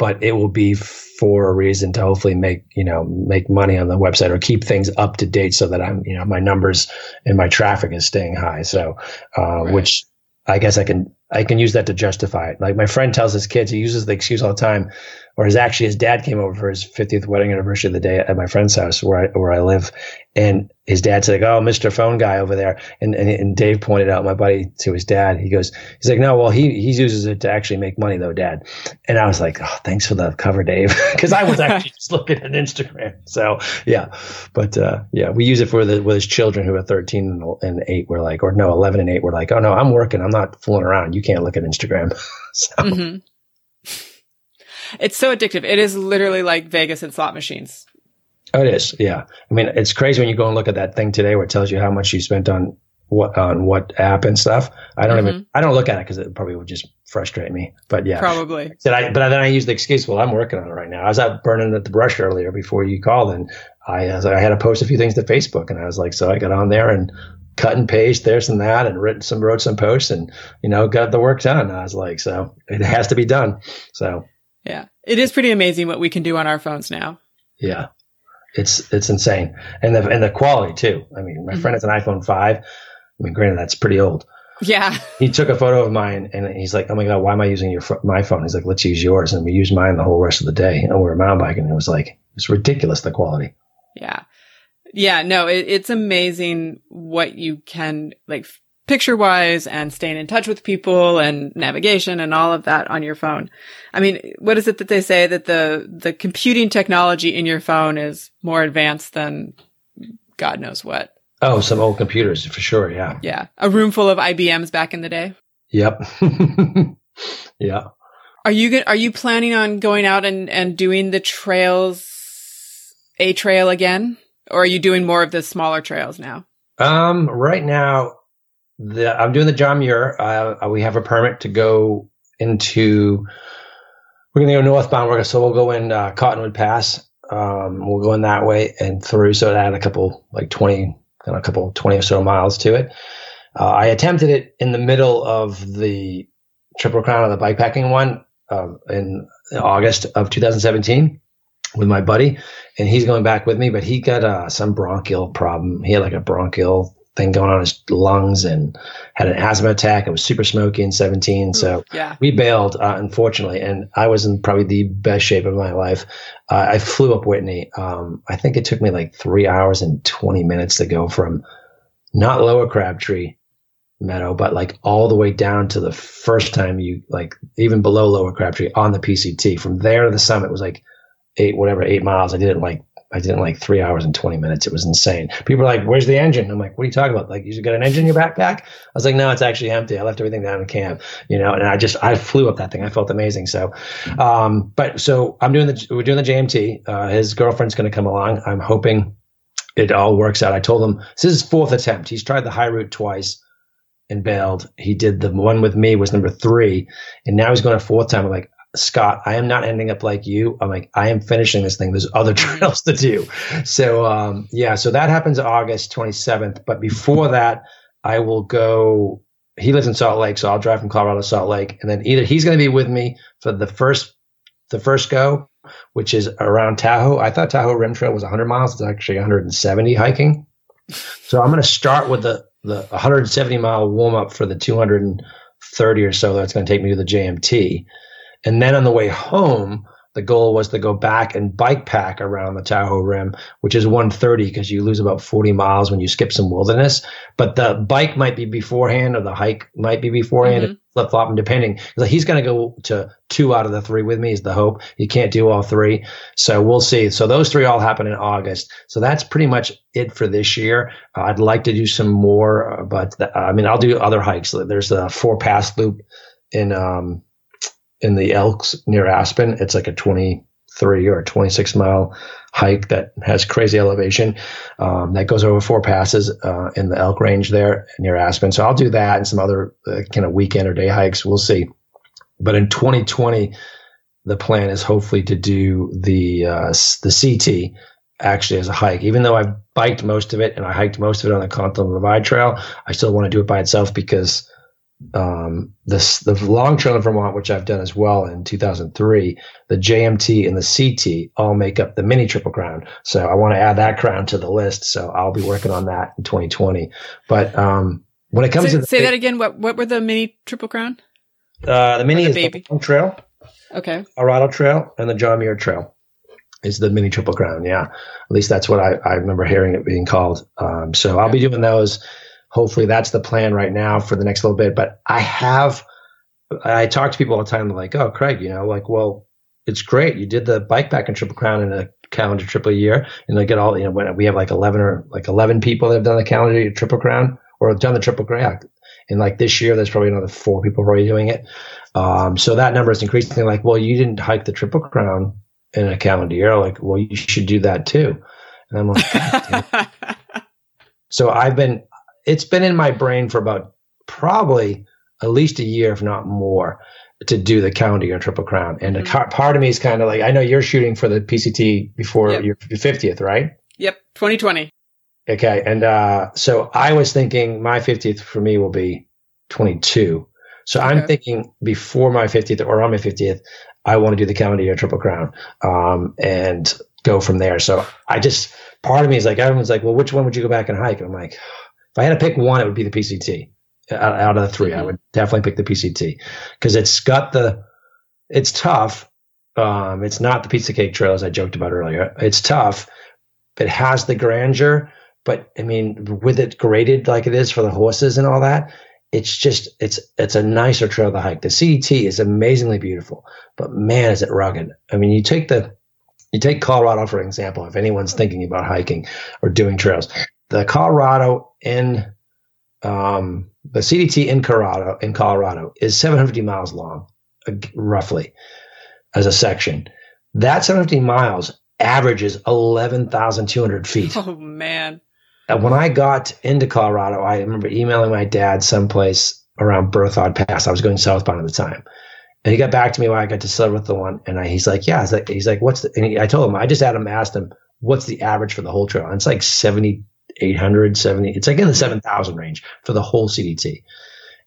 but it will be for a reason to hopefully make you know make money on the website or keep things up to date so that i'm you know my numbers and my traffic is staying high so uh, right. which I guess I can I can use that to justify it. Like my friend tells his kids, he uses the excuse all the time, or his actually his dad came over for his 50th wedding anniversary of the day at my friend's house where I where I live, and his dad said, "Oh, Mr. Phone Guy over there," and, and and Dave pointed out my buddy to his dad. He goes, he's like, "No, well he he uses it to actually make money though, Dad." And I was like, "Oh, thanks for the cover, Dave," [laughs] because I was [laughs] actually just looking at Instagram. So yeah, but uh, yeah, we use it for the with his children who are 13 and eight. We're like, or no, 11 and eight. We're like, oh no, I'm working. I'm not fooling around. You can't look at Instagram. [laughs] so. Mm-hmm. It's so addictive. It is literally like Vegas and slot machines. Oh, it is. Yeah. I mean, it's crazy when you go and look at that thing today where it tells you how much you spent on what on what app and stuff. I don't mm-hmm. even I don't look at it because it probably would just frustrate me. But yeah, probably. I? But then I use the excuse. Well, I'm working on it right now. I was out burning at the brush earlier before you called, and I I had to post a few things to Facebook, and I was like, so I got on there and cut and paste this and that, and written some wrote some posts, and you know got the work done. I was like, so it has to be done. So yeah, it is pretty amazing what we can do on our phones now. Yeah, it's it's insane, and the and the quality too. I mean, my mm-hmm. friend has an iPhone five. I mean, granted, that's pretty old. Yeah. He took a photo of mine, and he's like, "Oh my god, why am I using your my phone?" He's like, "Let's use yours," and we used mine the whole rest of the day. And we were mountain biking, and it was like it's ridiculous the quality. Yeah, yeah. No, it, it's amazing what you can like picture wise and staying in touch with people and navigation and all of that on your phone. I mean, what is it that they say that the, the computing technology in your phone is more advanced than God knows what? Oh, some old computers for sure. Yeah. Yeah. A room full of IBMs back in the day. Yep. [laughs] yeah. Are you are you planning on going out and, and doing the trails, a trail again? Or are you doing more of the smaller trails now? Um, right now, the, I'm doing the John Muir. Uh, we have a permit to go into. We're going to go northbound. We're so we'll go in uh, Cottonwood Pass. Um, we'll go in that way and through. So it add a couple, like 20, a couple 20 or so miles to it. Uh, I attempted it in the middle of the Triple Crown of the bikepacking one uh, in August of 2017 with my buddy, and he's going back with me, but he got uh, some bronchial problem. He had like a bronchial thing going on his lungs and had an asthma attack. It was super smoky in 17. So yeah. we bailed, uh, unfortunately. And I was in probably the best shape of my life. Uh, I flew up Whitney. Um, I think it took me like three hours and 20 minutes to go from not lower Crabtree Meadow, but like all the way down to the first time you like even below lower Crabtree on the PCT. From there to the summit was like eight, whatever, eight miles. I did it in like I did it in like three hours and 20 minutes. It was insane. People are like, where's the engine? I'm like, what are you talking about? Like, you got an engine in your backpack? I was like, no, it's actually empty. I left everything down in camp, you know, and I just, I flew up that thing. I felt amazing. So, um, but so I'm doing the, we're doing the JMT. Uh, his girlfriend's going to come along. I'm hoping it all works out. I told him this is his fourth attempt. He's tried the high route twice and bailed. He did the one with me was number three. And now he's going a fourth time. I'm like, Scott, I am not ending up like you. I'm like, I am finishing this thing. There's other [laughs] trails to do. So, um, yeah, so that happens August 27th. But before that, I will go. He lives in Salt Lake, so I'll drive from Colorado to Salt Lake, and then either he's going to be with me for the first, the first go, which is around Tahoe. I thought Tahoe Rim Trail was 100 miles. It's actually 170 hiking. So I'm going to start with the the 170 mile warm up for the 230 or so that's going to take me to the JMT, and then on the way home, the goal was to go back and bike pack around the Tahoe Rim, which is 130 because you lose about 40 miles when you skip some wilderness. But the bike might be beforehand or the hike might be beforehand, mm-hmm. flip flopping depending. He's going to go to two out of the three with me is the hope. He can't do all three. So we'll see. So those three all happen in August. So that's pretty much it for this year. Uh, I'd like to do some more, uh, but the, I mean, I'll do other hikes. There's a four pass loop in, um, in the Elks near Aspen. It's like a 23 or 26 mile hike that has crazy elevation um, that goes over four passes uh, in the Elk Range there near Aspen. So I'll do that and some other uh, kind of weekend or day hikes. We'll see. But in 2020, the plan is hopefully to do the uh, the CT actually as a hike. Even though I've biked most of it and I hiked most of it on the Continental Divide Trail, I still want to do it by itself because um, this the long trail in Vermont, which I've done as well in 2003, the JMT and the CT all make up the mini Triple Crown. So I want to add that crown to the list. So I'll be working on that in 2020. But um, when it comes say, to say that again, what what were the mini Triple Crown? Uh, the mini the is baby? the long trail. Okay. Colorado Trail and the John Muir Trail is the mini Triple Crown. Yeah, at least that's what I, I remember hearing it being called. Um, so I'll be doing those hopefully that's the plan right now for the next little bit. But I have, I talk to people all the time, like, oh, Craig, you know, like, well, it's great. You did the bike pack and triple crown in a calendar triple year. And they get all, you know, when we have like 11 or like 11 people that have done the calendar triple crown or done the triple crown. And like this year, there's probably another four people already doing it. Um, so that number is increasing. Like, well, you didn't hike the triple crown in a calendar year. Like, well, you should do that too. And I'm like, [laughs] so I've been, it's been in my brain for about probably at least a year, if not more, to do the calendar triple crown. And mm-hmm. a part of me is kind of like, I know you're shooting for the PCT before yep. your 50th, right? Yep, 2020. Okay. And uh, so I was thinking my 50th for me will be 22. So okay. I'm thinking before my 50th or on my 50th, I want to do the calendar triple crown um, and go from there. So I just, part of me is like, everyone's like, well, which one would you go back and hike? And I'm like, if I had to pick one, it would be the PCT. Out, of the 3 mm-hmm. I would definitely pick the PCT because it's got the, it's tough. Um, it's not the pizza cake trail as I joked about earlier. It's tough. It has the grandeur, but I mean, with it graded like it is for the horses and all that, it's just it's it's a nicer trail to hike. The CDT is amazingly beautiful, but man, is it rugged. I mean, you take the you take Colorado for example. If anyone's thinking about hiking or doing trails, the Colorado in um, the CDT in Colorado in Colorado is 750 miles long, uh, roughly, as a section. That 750 miles averages 11,200 feet. Oh man! And when I got into Colorado, I remember emailing my dad someplace around Berthoud Pass. I was going southbound at the time. And he got back to me when I got to Silverthorne, and I, he's like, "Yeah." He's like, "He's like, what's the?" And he, I told him, I just had him asked him, "What's the average for the whole trail?" And it's like seventy 800, 70. It's like in the 7,000 range for the whole CDT.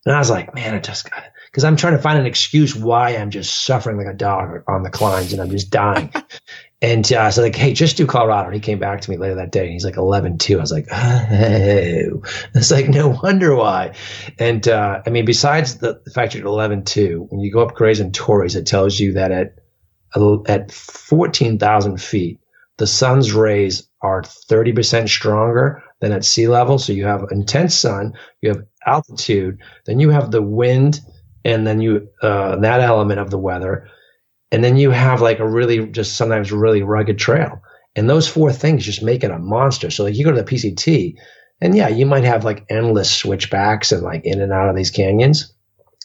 And I was like, man, I just got it. Because I'm trying to find an excuse why I'm just suffering like a dog on the climbs and I'm just dying. [laughs] and uh, so like, hey, just do Colorado. And he came back to me later that day and he's like 11 2. I was like, oh. [laughs] It's like, no wonder why. And uh, I mean, besides the, the fact you're 11 2, when you go up Gray's and Torreys, it tells you that at, at 14,000 feet, the sun's rays are 30% stronger than at sea level. So you have intense sun, you have altitude, then you have the wind, and then you uh, that element of the weather, and then you have like a really just sometimes really rugged trail. And those four things just make it a monster. So like you go to the PCT, and yeah, you might have like endless switchbacks and like in and out of these canyons.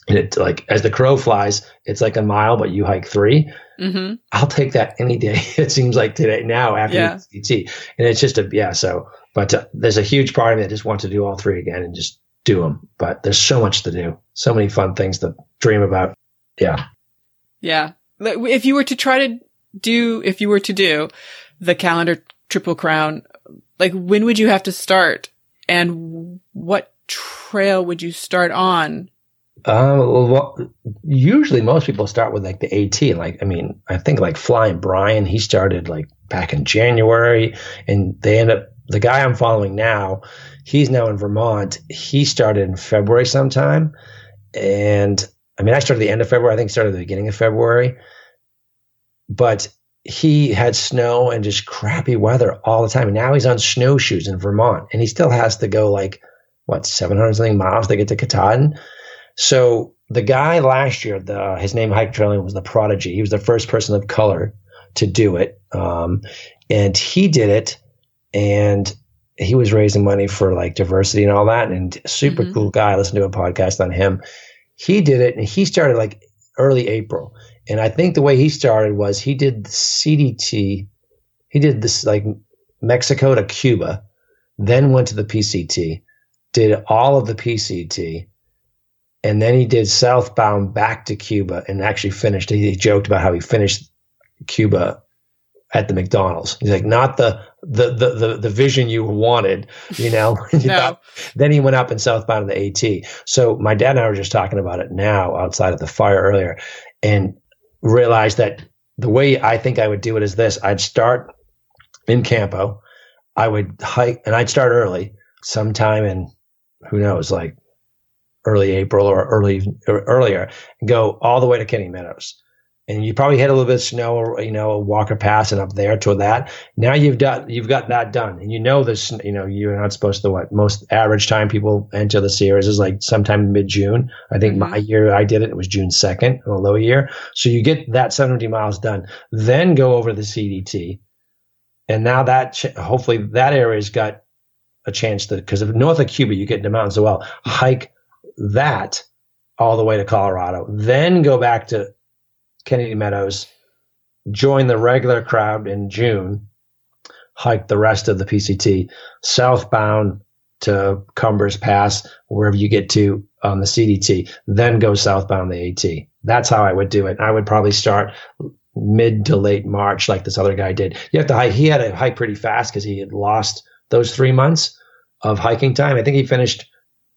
And it like as the crow flies, it's like a mile, but you hike 3 Mm-hmm. I'll take that any day. [laughs] It seems like today now after yeah. CT, and it's just a yeah. So, but uh, there's a huge part of me that just wants to do all three again and just do them. But there's so much to do, so many fun things to dream about. Yeah, yeah. If you were to try to do, if you were to do the calendar triple crown, like when would you have to start, and what trail would you start on Um, well, usually most people start with like the AT. Like, I mean, I think like Flying Brian, he started like back in January, and they end up the guy I'm following now. He's now in Vermont. He started in February sometime, and I mean, I started the end of February. I think started the beginning of February, but he had snow and just crappy weather all the time. And now he's on snowshoes in Vermont, and he still has to go like what 700 something miles to get to Katahdin. So the guy last year, the, his name hike trailing was the Prodigy. He was the first person of color to do it, um, and he did it, and he was raising money for like diversity and all that. And super mm-hmm. cool guy. I listened to a podcast on him. He did it, and he started like early April. And I think the way he started was he did the CDT. He did this like Mexico to Cuba, then went to the PCT, did all of the PCT, and then he did southbound back to Cuba and actually finished. He, he joked about how he finished Cuba at the McDonald's. He's like, not the the the the, the vision you wanted, you know. [laughs] [laughs] no. Then he went up in southbound of the AT. So my dad and I were just talking about it now outside of the fire earlier, and realized that the way I think I would do it is this: I'd start in Campo, I would hike, and I'd start early, sometime in who knows, like early April or early or earlier, and go all the way to Kennedy Meadows and you probably hit a little bit of snow or you know a Walker Pass and up there to that. Now you've got you've got that done, and you know this. You know you're not supposed to what most average time people enter the Sierras is like sometime mid June. I think mm-hmm. my year I did it, it was June second, a low year. So you get that 70 miles done, then go over the CDT, and now that hopefully that area's got a chance to because north of Cuba you get into mountains as well. Hike that all the way to Colorado, then go back to Kennedy Meadows, join the regular crowd in June, hike the rest of the PCT southbound to Cumbres Pass, wherever you get to on the CDT, then go southbound the AT. That's how I would do it. I would probably start mid to late March, like this other guy did. You have to hike. He had to hike pretty fast because he had lost those three months of hiking time. I think he finished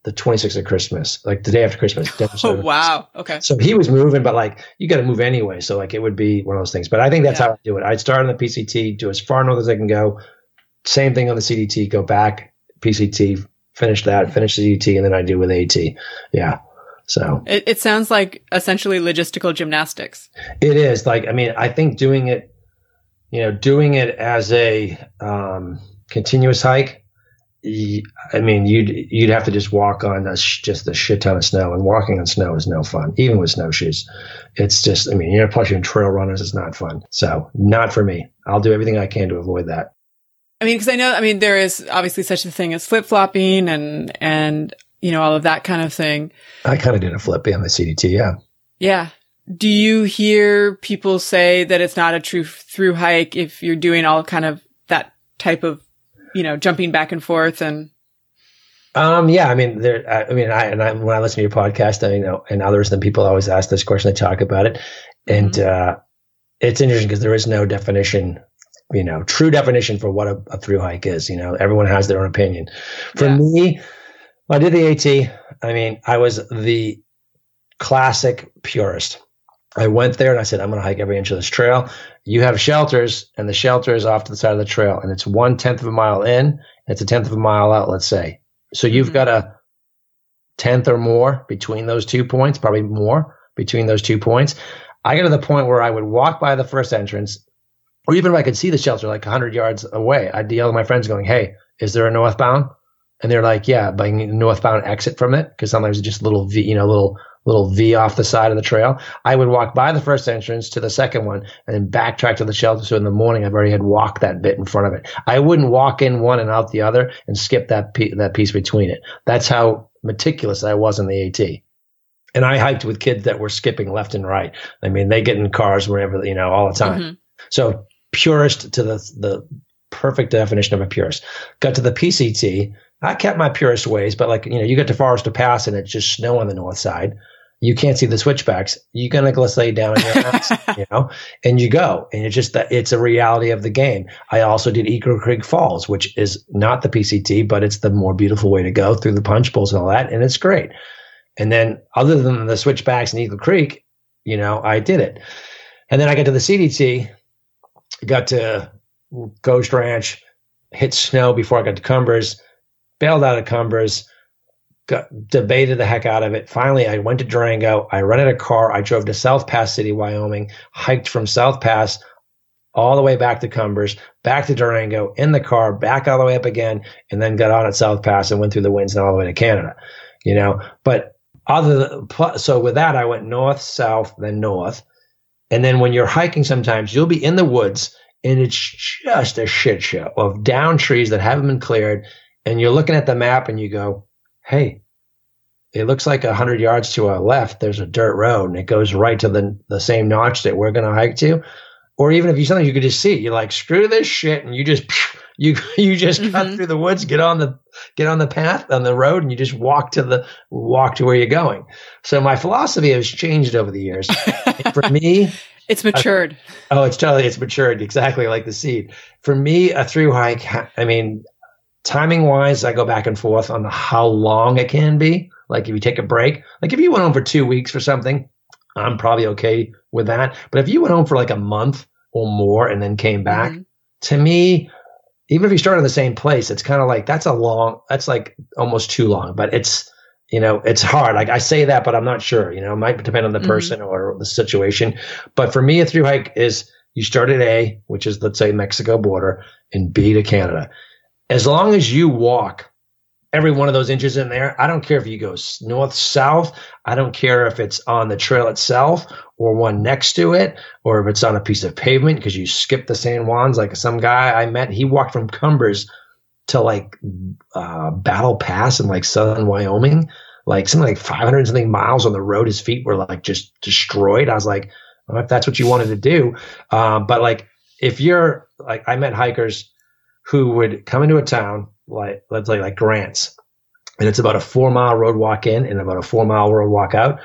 the 26th of Christmas, like the day after Christmas. [laughs] oh, wow. Okay. So he was moving, but like you got to move anyway. So like it would be one of those things. But I think that's yeah. how I do it. I'd start on the PCT, do as far north as I can go. Same thing on the CDT, go back, PCT, finish that, finish the CDT, and then I do with AT. Yeah. So it, it sounds like essentially logistical gymnastics. It is like, I mean, I think doing it, you know, doing it as a um, continuous hike I mean, you'd you'd have to just walk on a sh- just a shit ton of snow, and walking on snow is no fun, even with snowshoes. It's just, I mean, you're pushing trail runners, it's not fun. So, not for me. I'll do everything I can to avoid that. I mean, because I know, I mean, there is obviously such a thing as flip flopping and and you know all of that kind of thing. I kind of did a flippy on the CDT, yeah. Yeah. Do you hear people say that it's not a true through hike if you're doing all kind of that type of you know, jumping back and forth and. Um, yeah, I mean, there, I mean, I, and I, when I listen to your podcast, I you know, and others, and people always ask this question, they talk about it. And, mm-hmm. uh, it's interesting because there is no definition, you know, true definition for what a, a, through hike is. You know, everyone has their own opinion. For me, I did the AT. I mean, I was the classic purist. I went there and I said, I'm going to hike every inch of this trail. You have shelters, and the shelter is off to the side of the trail, and it's one tenth of a mile in, and it's a tenth of a mile out, let's say. So you've mm-hmm. got a tenth or more between those two points, probably more between those two points. I got to the point where I would walk by the first entrance, or even if I could see the shelter like 100 yards away, I'd yell at my friends, going, Hey, is there a northbound? And they're like, Yeah, by northbound exit from it, because sometimes it's just a little, you know, little little V off the side of the trail. I would walk by the first entrance to the second one and then backtrack to the shelter. So in the morning, I've already had walked that bit in front of it. I wouldn't walk in one and out the other and skip that pe- that piece between it. That's how meticulous I was in the AT. And I hiked with kids that were skipping left and right. I mean, they get in cars wherever, you know, all the time. Mm-hmm. So purist to the, the perfect definition of a purist. Got to the PCT. I kept my purist ways, but like, you know, you get to Forester Pass and it's just snow on the north side you can't see the switchbacks. You're gonna go lay down in your [laughs] ass, you know, and you go, and it's just that it's a reality of the game. I also did Eagle Creek Falls, which is not the PCT, but it's the more beautiful way to go through the punch bowls and all that, and it's great. And then other than the switchbacks in Eagle Creek, you know, I did it. And then I got to the CDT, got to Ghost Ranch, hit snow before I got to Cumbres, bailed out of Cumbres, got, debated the heck out of it. Finally, I went to Durango. I rented a car. I drove to South Pass City, Wyoming, hiked from South Pass all the way back to Cumbres, back to Durango, in the car, back all the way up again, and then got on at South Pass and went through the winds and all the way to Canada. You know, but other than, so with that, I went north, south, then north. And then when you're hiking, sometimes you'll be in the woods and it's just a shit show of down trees that haven't been cleared. And you're looking at the map and you go, Hey, it looks like a hundred yards to our left. There's a dirt road and it goes right to the, the same notch that we're going to hike to or even if you something you could just see, you're like, screw this shit, and you just [laughs] you you just mm-hmm. cut through the woods, get on the get on the path on the road, and you just walk to the walk to where you're going. So my philosophy has changed over the years. [laughs] For me, it's matured. oh, it's totally it's matured exactly like the seed. For me, a through hike, I mean, timing wise, I go back and forth on how long it can be. Like if you take a break, like if you went home for two weeks for something, I'm probably okay with that. But if you went home for like a month or more and then came back, mm-hmm. to me, even if you start in the same place, it's kind of like that's a long, that's like almost too long. But it's, you know, it's hard. Like I say that, but I'm not sure. You know, it might depend on the mm-hmm. person or the situation. But for me, a through hike is you start at A, which is let's say Mexico border, and B to Canada. As long as you walk every one of those inches in there. I don't care if you go north, south. I don't care if it's on the trail itself or one next to it, or if it's on a piece of pavement because you skip the San Juans. Like some guy I met, he walked from Cumbres to like uh, Battle Pass in like southern Wyoming, like something like 500 something miles on the road. His feet were like just destroyed. I was like, well, if that's what you wanted to do. Uh, but like, if you're like, I met hikers who would come into a town, like let's say like Grants, and it's about a four mile road walk in and about a four mile road walk out.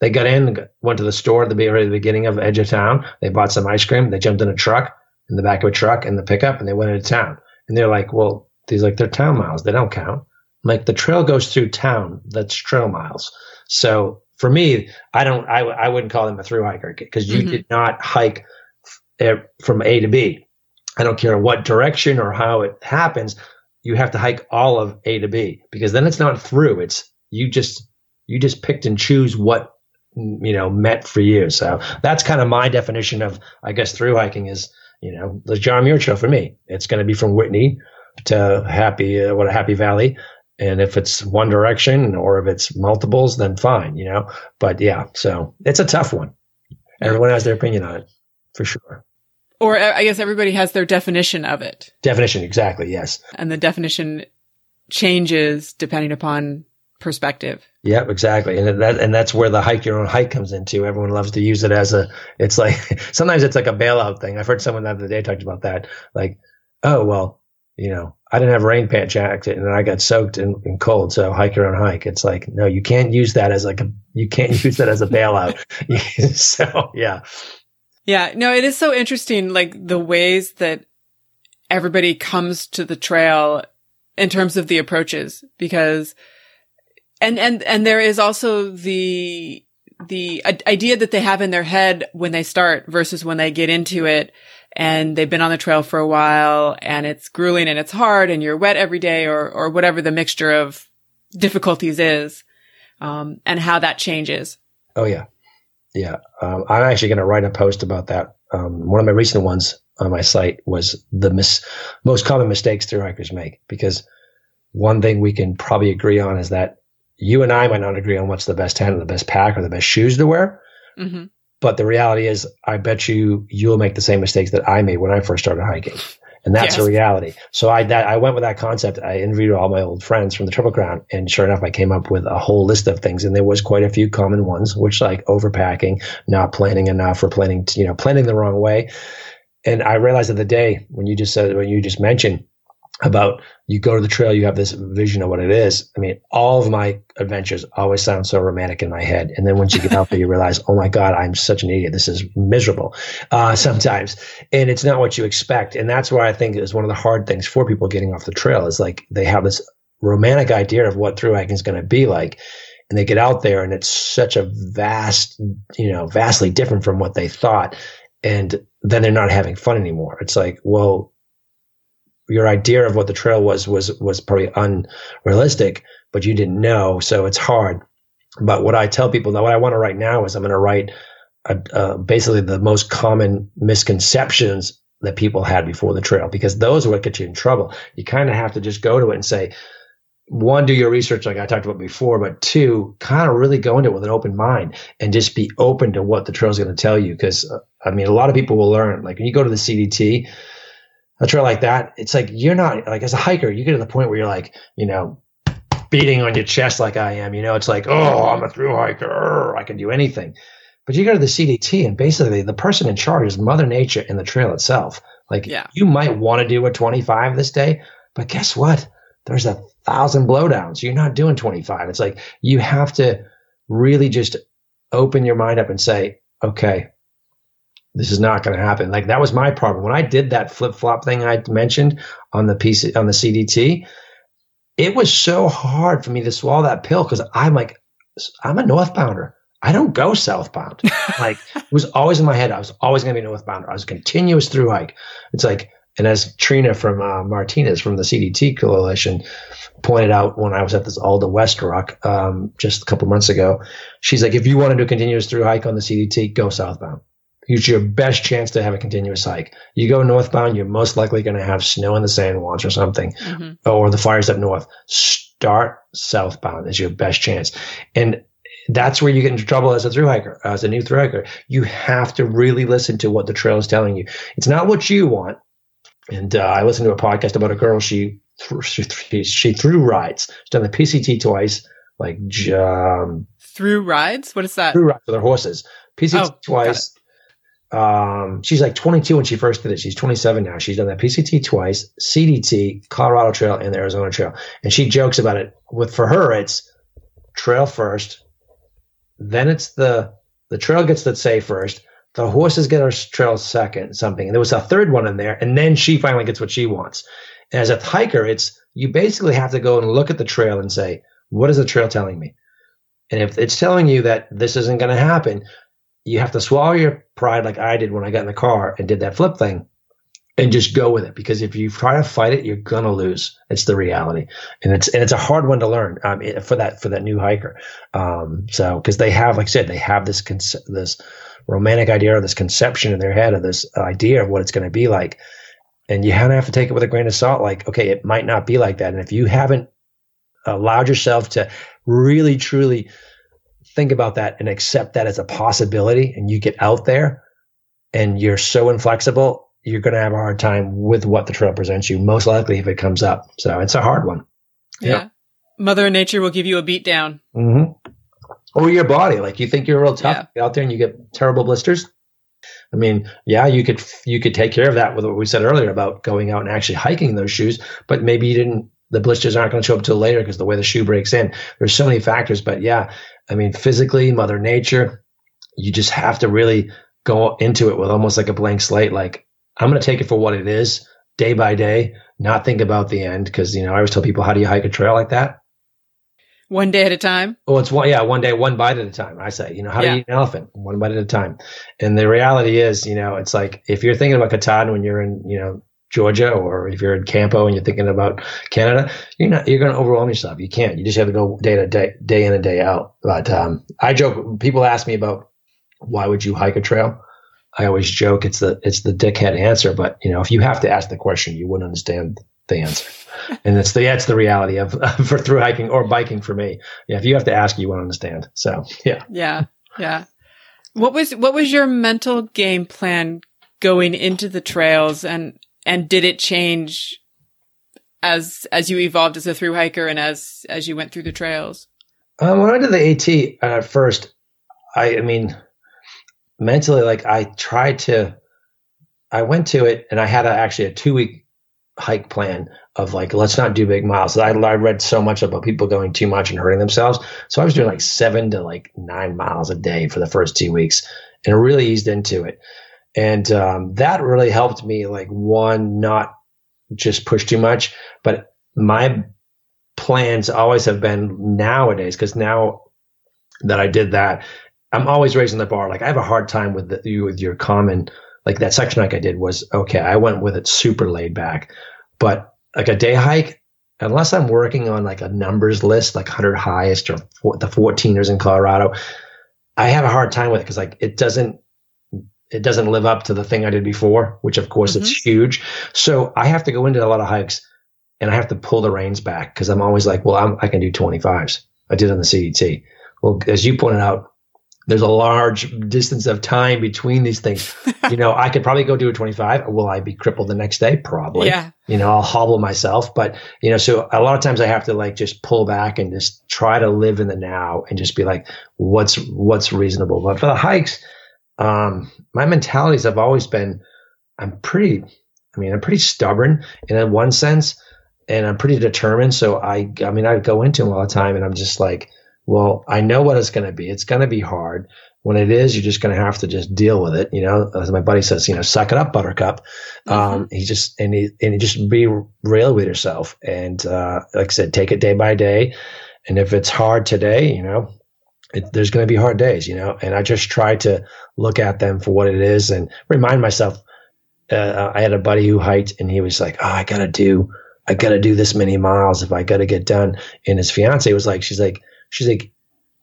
They got in, went to the store at the beginning of edge of town. They bought some ice cream. They jumped in a truck, in the back of a truck, in the pickup, and they went into town. And they're like, "Well, these like they're town miles. They don't count." Like the trail goes through town. That's trail miles. So for me, I don't. I I wouldn't call them a through hiker because you mm-hmm. did not hike from A to B. I don't care what direction or how it happens you have to hike all of A to B because then it's not through. It's you just you just picked and choose what you know meant for you. So that's kind of my definition of I guess through hiking is you know the John Muir Trail for me. It's going to be from Whitney to Happy uh, what a Happy Valley. And if it's one direction or if it's multiples, then fine, you know. But yeah, so it's a tough one. Everyone has their opinion on it, for sure. Or uh, I guess everybody has their definition of it. Definition, exactly, yes. And the definition changes depending upon perspective. Yep, exactly. And that and that's where the hike your own hike comes into. Everyone loves to use it as a it's like [laughs] sometimes it's like a bailout thing. I've heard someone the other day talked about that. Like, oh well, you know, I didn't have a rain pant jacket and I got soaked and, and, cold, so hike your own hike. It's like, no, you can't use that as like a you can't [laughs] use that as a bailout. [laughs] so yeah. Yeah, no, it is so interesting, like the ways that everybody comes to the trail in terms of the approaches, because, and, and, and there is also the, the idea that they have in their head when they start versus when they get into it and they've been on the trail for a while and it's grueling and it's hard and you're wet every day or, or whatever the mixture of difficulties is, um, and how that changes. Oh, yeah. Yeah, um, I'm actually going to write a post about that. Um, one of my recent ones on my site was the mis- most common mistakes through hikers make because one thing we can probably agree on is that you and I might not agree on what's the best tent or the best pack or the best shoes to wear. Mm-hmm. But the reality is, I bet you you'll make the same mistakes that I made when I first started hiking and that's yes. a reality. So I that, I went with that concept. I interviewed all my old friends from the Triple Crown, and sure enough, I came up with a whole list of things, and there was quite a few common ones, which like overpacking, not planning enough, or planning you know planning the wrong way. And I realized that the day when you just said when you just mentioned about you go to the trail, you have this vision of what it is. I mean, all of my adventures always sound so romantic in my head. And then once you get out there, you realize, oh my God, I'm such an idiot. This is miserable uh, sometimes. And it's not what you expect. And that's why I think is one of the hard things for people getting off the trail is like they have this romantic idea of what through hiking is going to be like. and they get out there and it's such a vast, you know, vastly different from what they thought. And then they're not having fun anymore. It's like, well, your idea of what the trail was was was probably unrealistic, but you didn't know, so it's hard. But what I tell people that what I want to write now is I'm going to write uh, basically the most common misconceptions that people had before the trail because those are what get you in trouble. You kind of have to just go to it and say, one, do your research like I talked about before, but two, kind of really go into it with an open mind and just be open to what the trail is going to tell you. Because uh, I mean, a lot of people will learn. Like when you go to the CDT, a trail like that, it's like you're not like as a hiker, you get to the point where you're like, you know, beating on your chest like I am. You know, it's like, oh, I'm a through hiker, I can do anything. But you go to the CDT, and basically the person in charge is Mother Nature and the trail itself. Like yeah. you might want to do a 25 this day, but guess what? There's a thousand blowdowns. You're not doing 25. It's like you have to really just open your mind up and say, okay, this is not going to happen. Like that was my problem when I did that flip flop thing I mentioned on the PC on the CDT. It was so hard for me to swallow that pill because I'm like, I'm a northbounder. I don't go southbound. [laughs] like it was always in my head. I was always going to be northbound. I was a continuous through hike. It's like, and as Trina from uh, Martinez from the CDT Coalition pointed out when I was at this ALDHA West Ruck um, just a couple months ago, she's like, if you want to do a continuous through hike on the CDT, go southbound. It's your best chance to have a continuous hike. You go northbound, you're most likely going to have snow in the sand once or something, mm-hmm. or the fires up north. Start southbound is your best chance. And that's where you get into trouble as a through hiker, as a new through hiker. You have to really listen to what the trail is telling you. It's not what you want. And uh, I listened to a podcast about a girl. She she, she threw rides. She's done the PCT twice, like um, through rides. What is that? Through rides with her horses. PCT oh, twice. Um, she's like 22 when she first did it. She's 27 now. She's done that PCT twice, CDT, Colorado Trail, and the Arizona Trail. And she jokes about it. With for her, it's trail first, then it's the the trail gets the say first. The horses get our trail second, something. And there was a third one in there, and then she finally gets what she wants. And as a hiker, it's you basically have to go and look at the trail and say, what is the trail telling me? And if it's telling you that this isn't going to happen, you have to swallow your pride like I did when I got in the car and did that flip thing and just go with it because if you try to fight it, you're gonna lose. It's the reality, and it's and it's a hard one to learn um, for that for that new hiker. Um, so because they have, like I said, they have this conce- this romantic idea or this conception in their head of this idea of what it's going to be like, and you kind of have to take it with a grain of salt. Like, okay, it might not be like that, and if you haven't allowed yourself to really truly think about that and accept that as a possibility, and you get out there and you're so inflexible you're going to have a hard time with what the trail presents you, most likely if it comes up. So it's a hard one. Yeah. Mother Nature will give you a beat down. Mm-hmm. Or your body. Like you think you're real tough yeah. out there and you get terrible blisters. I mean, yeah, you could you could take care of that with what we said earlier about going out and actually hiking those shoes, but maybe you didn't. The blisters aren't going to show up till later because the way the shoe breaks in. There's so many factors, but yeah, I mean, physically, Mother Nature, you just have to really go into it with almost like a blank slate. Like I'm going to take it for what it is day by day, not think about the end. Cause, you know, I always tell people, how do you hike a trail like that? One day at a time. Oh, it's one, yeah, one day, one bite at a time. I say, you know, how yeah. do you eat an elephant? One bite at a time. And the reality is, you know, it's like if you're thinking about Katahdin when you're in, you know, Georgia, or if you're in Campo and you're thinking about Canada, you're not, you're going to overwhelm yourself. You can't. You just have to go day to day, day in and day out. But um, I joke. People ask me about why would you hike a trail? I always joke it's the it's the dickhead answer, but you know, if you have to ask the question, you wouldn't understand the answer. [laughs] and it's the that's the reality of [laughs] for through hiking or biking for me. Yeah, if you have to ask, you won't understand. So yeah. Yeah. Yeah. What was what was your mental game plan going into the trails and and did it change as as you evolved as a through hiker and as as you went through the trails? Um, when I did the AT at first, I I mean mentally, like I tried to, I went to it and I had a, actually a two week hike plan of like, let's not do big miles. I, I read so much about people going too much and hurting themselves. So I was doing like seven to like nine miles a day for the first two weeks and really eased into it. And um, that really helped me, like, one, not just push too much, but my plans always have been nowadays, because now that I did that. I'm always raising the bar. Like I have a hard time with you with your common like that section hike I did was okay. I went with it super laid back, but like a day hike, unless I'm working on like a numbers list, like 100 highest or the 14ers in Colorado, I have a hard time with it because like it doesn't it doesn't live up to the thing I did before, which of course mm-hmm. it's huge. So I have to go into a lot of hikes and I have to pull the reins back because I'm always like, well, I'm, i can do 25s. I did on the CDT. Well, as you pointed out, there's a large distance of time between these things. [laughs] you know, I could probably go do a 25. Will I be crippled the next day? Probably. Yeah. You know, I'll hobble myself. But, you know, so a lot of times I have to like just pull back and just try to live in the now and just be like, what's, what's reasonable. But for the hikes, um, my mentalities have always been, I'm pretty, I mean, I'm pretty stubborn in one sense and I'm pretty determined. So I, I mean, I go into them all the time and I'm just like, well, I know what it's going to be. It's going to be hard. When it is, you're just going to have to just deal with it. You know, as my buddy says, you know, suck it up, Buttercup. Mm-hmm. Um, he just and he and he just be real with yourself, and uh, like I said, take it day by day. And if it's hard today, you know, it, there's going to be hard days. You know, and I just try to look at them for what it is and remind myself. Uh, I had a buddy who hiked, and he was like, "Oh, I got to do." I got to do this many miles if I got to get done. And his fiance was like, she's like, she's like,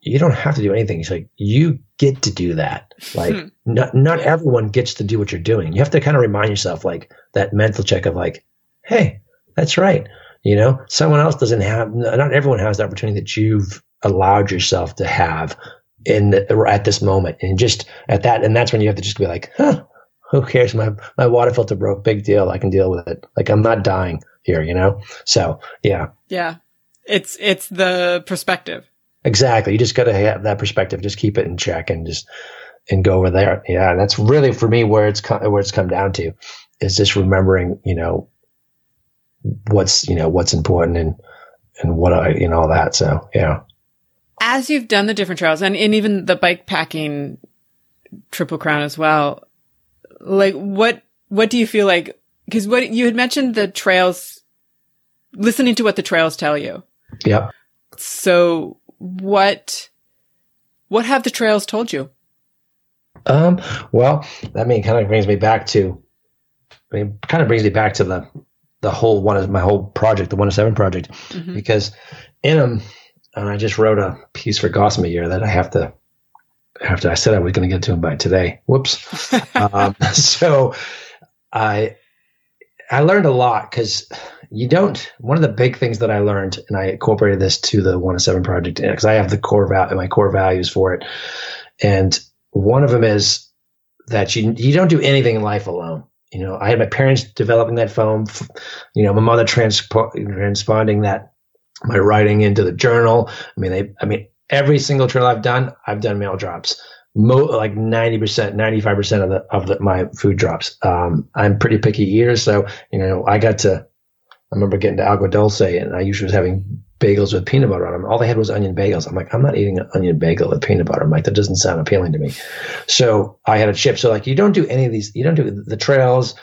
you don't have to do anything. She's like, you get to do that. Like, hmm. not not everyone gets to do what you're doing. You have to kind of remind yourself, like that mental check of like, hey, that's right. You know, someone else doesn't have. Not everyone has the opportunity that you've allowed yourself to have in the, at this moment, and just at that, and that's when you have to just be like, huh, who cares? My my water filter broke. Big deal. I can deal with it. Like I'm not dying here. You know. So yeah. Yeah. It's it's the perspective. Exactly. You just got to have that perspective. Just keep it in check and just and go over there. Yeah, and that's really for me where it's come, where it's come down to is just remembering, you know, what's you know what's important and and what I you know all that. So yeah. As you've done the different trails and, and even the bike packing triple crown as well, like what what do you feel like? Because what you had mentioned the trails, listening to what the trails tell you. Yep. So what what have the trails told you? Um, well, that mean kind of brings me back to I mean kind of brings me back to the the whole one of my whole project, the one of seven project, mm-hmm. because in them, and I just wrote a piece for Gossamer Gear that I have to after I said I was going to get to him by today. Whoops. [laughs] um, so I I learned a lot because you don't. One of the big things that I learned, and I incorporated this to the one of seven project because I have the core value, my core values for it, and one of them is that you you don't do anything in life alone. You know, I had my parents developing that foam. You know, my mother transpo- transponding that my writing into the journal. I mean, they. I mean, every single trail I've done, I've done mail drops mo- like 90%, 95% of the, of the, my food drops. Um, I'm pretty picky eater. So, you know, I got to, I remember getting to Agua Dulce and I usually was having bagels with peanut butter on them. All they had was onion bagels. I'm like, I'm not eating an onion bagel with peanut butter. I'm like, that doesn't sound appealing to me. So I had a chip. So like, you don't do any of these, you don't do the trails,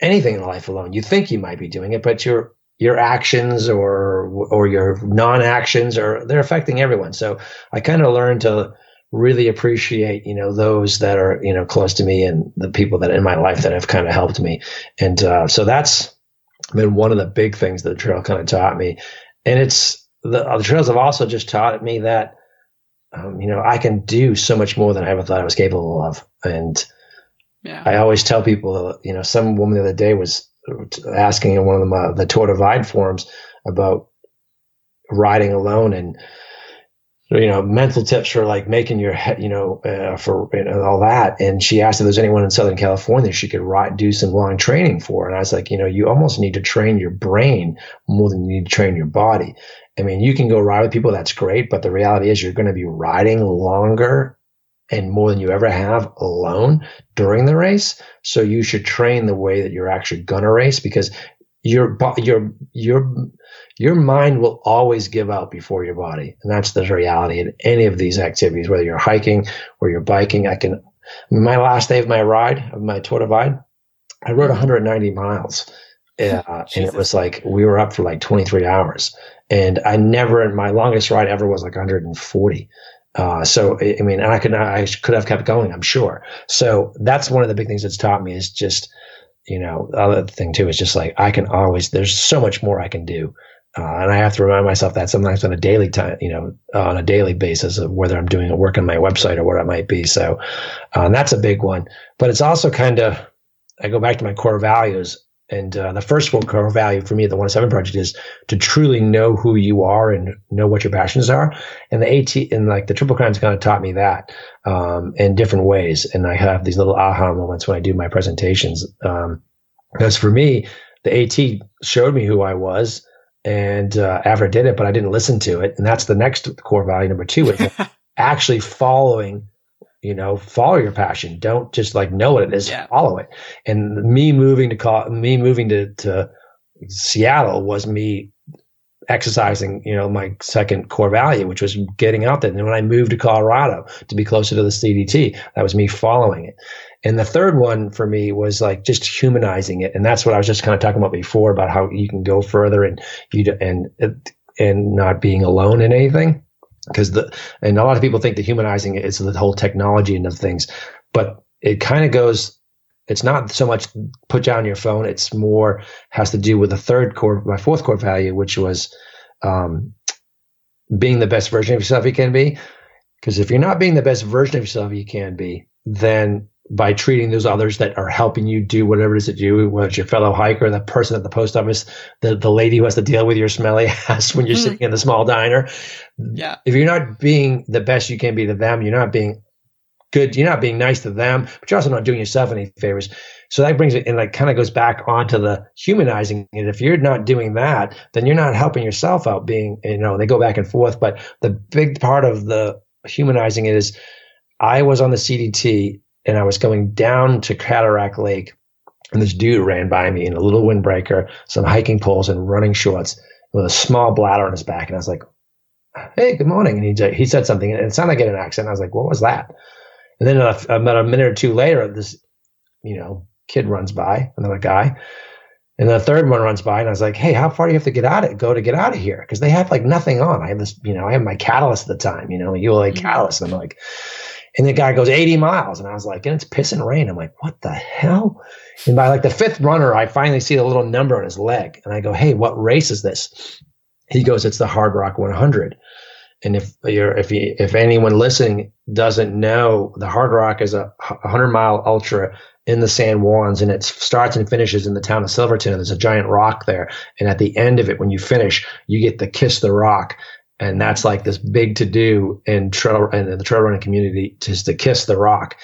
anything in life alone. You think you might be doing it, but your, your actions or, or your non-actions are, they're affecting everyone. So I kind of learned to, really appreciate you know those that are you know close to me and the people that in my life that have kind of helped me and uh, so that's been one of the big things that the trail kind of taught me and it's the, the trails have also just taught me that um, you know i can do so much more than i ever thought i was capable of and yeah. i always tell people you know some woman the other day was asking in one of the, uh, the tour divide forums about riding alone and you know, mental tips for like making your head, you know, uh, for you know, all that. And she asked if there's anyone in Southern California she could ride, do some long training for. And I was like, you know, you almost need to train your brain more than you need to train your body. I mean, you can go ride with people, that's great. But the reality is you're going to be riding longer and more than you ever have alone during the race. So you should train the way that you're actually to race because your, your, your, your mind will always give out before your body. And that's the reality in any of these activities, whether you're hiking or you're biking. I can, my last day of my ride, of my Tour Divide, I rode 190 miles. Uh, and [laughs] it was like, we were up for like 23 hours. And I never, my longest ride ever was like 140. Uh, so I mean, and I could I could have kept going, I'm sure. So that's one of the big things that's taught me is just, you know, the other thing too is just like I can always there's so much more I can do. Uh, and I have to remind myself that sometimes on a daily time, you know, on a daily basis of whether I'm doing work on my website or what it might be. So uh, that's a big one. But it's also kind of, I go back to my core values. And uh, the first one core value for me at the 107 project is to truly know who you are and know what your passions are. And the AT and like the triple Crown, crimes kind of taught me that um, in different ways. And I have these little aha moments when I do my presentations. Um, because for me, the AT showed me who I was and uh, after I did it, but I didn't listen to it. And that's the next core value number two is [laughs] actually following you know follow your passion. Don't just like know what it is yeah. follow it. And me moving to call me moving to, to seattle was me exercising you know my second core value which was getting out there. And when i moved to colorado to be closer to the cdt that was me following it. And the third one for me was like just humanizing it. And that's what i was just kind of talking about before about how you can go further and you and and not being alone in anything because the and a lot of people think that humanizing is the whole technology and of things, but it kind of goes. It's not so much put down your phone. It's more has to do with the third core, my fourth core value, which was um, being the best version of yourself you can be. Because if you're not being the best version of yourself you can be, then by treating those others that are helping you do whatever it is that you do, whether it's your fellow hiker, the person at the post office, the, the lady who has to deal with your smelly [laughs] ass when you're mm. sitting in the small diner. Yeah. If you're not being the best you can be to them, you're not being good, you're not being nice to them, but you're also not doing yourself any favors. So that brings it and like kind of goes back onto the humanizing And If you're not doing that, then you're not helping yourself out being, you know, they go back and forth. But the big part of the humanizing it is I was on the CDT and I was going down to Cataract Lake, and this dude ran by me in a little windbreaker, some hiking poles, and running shorts with a small bladder on his back. And I was like, "Hey, good morning." And he he said something, and it sounded like an accent. I was like, "What was that?" And then about a minute or two later, this you know kid runs by, another guy. And the third one runs by, and I was like, "Hey, how far do you have to get out of go to get out of here?" Because they had like nothing on. I have this, you know, I have my catalyst at the time, you know, you like mm-hmm. catalyst. And I'm like, and the guy goes 80 miles. And I was like, and it's pissing rain. I'm like, what the hell? And by like the fifth runner, I finally see the little number on his leg. And I go, hey, what race is this? He goes, it's the Hardrock 100. And if you're, if you, if anyone listening doesn't know, the Hardrock is a 100 mile ultra in the San Juans, and it starts and finishes in the town of Silverton. And There's a giant rock there, and at the end of it, when you finish, you get to kiss the rock, and that's like this big to do in trail and in the trail running community just to kiss the rock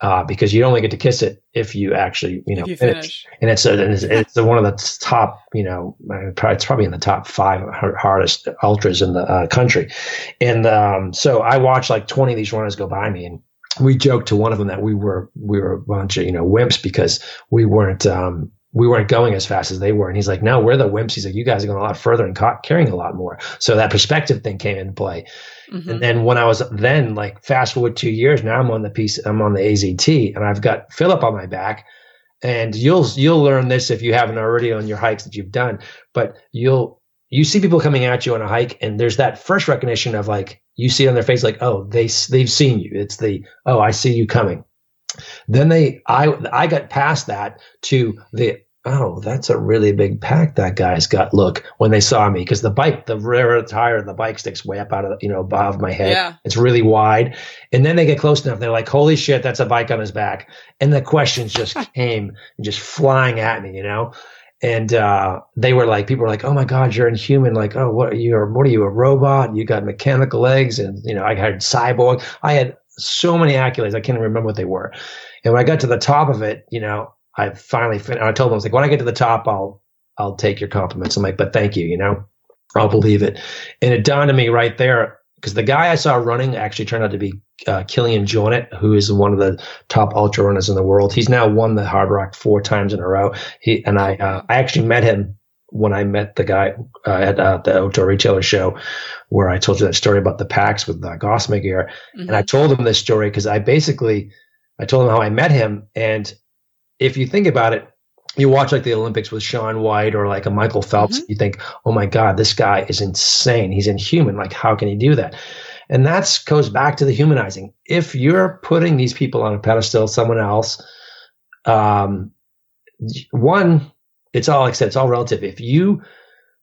uh, because you only get to kiss it if you actually you know you finish. finish. and it's a, it's, it's a, one of the top you know it's probably in the top five hardest ultras in the uh, country and um, so I watched like 20 of these runners go by me and we joked to one of them that we were we were a bunch of you know wimps because we weren't um, we weren't going as fast as they were. And he's like, no, we're the wimps. He's like, you guys are going a lot further and ca- carrying a lot more. So that perspective thing came into play. Mm-hmm. And then when I was then like fast forward two years, now I'm on the piece, I'm on the AZT and I've got Philip on my back. And you'll you'll learn this if you haven't already on your hikes that you've done. But you'll you see people coming at you on a hike, and there's that first recognition of like you see on their face like, oh, they they've seen you. It's the oh, I see you coming. Then they, I, I got past that to the oh, that's a really big pack that guy's got. Look, when they saw me, because the bike, the rear tire of the bike sticks way up out of, you know, above my head. Yeah. It's really wide. And then they get close enough. They're like, holy shit, that's a bike on his back. And the questions just [laughs] came just flying at me, you know? And uh, they were like, people were like, "Oh my God, you're inhuman!" Like, "Oh, what are you? What are you? A robot? You got mechanical legs?" And you know, I had cyborg. I had so many accolades. I can't remember what they were. And when I got to the top of it, you know, I finally fin- I told him I was like, when I get to the top, I'll I'll take your compliments. I'm like, but thank you, you know, I'll believe it. And it dawned on me right there because the guy I saw running actually turned out to be uh, Kilian Jornet, who is one of the top ultra runners in the world. He's now won the Hardrock four times in a row. He and I uh, I actually met him when I met the guy uh, at uh, the outdoor retailer show, where I told you that story about the packs with uh, Gossamer gear, mm-hmm. and I told him this story because I basically I told him how I met him, and if you think about it, you watch like the Olympics with Shaun White or like a Michael Phelps, mm-hmm. you think, oh my God, this guy is insane. He's inhuman. Like, how can he do that? And that goes back to the humanizing. If you're putting these people on a pedestal, someone else, um, one, it's all like I said, it's all relative. If you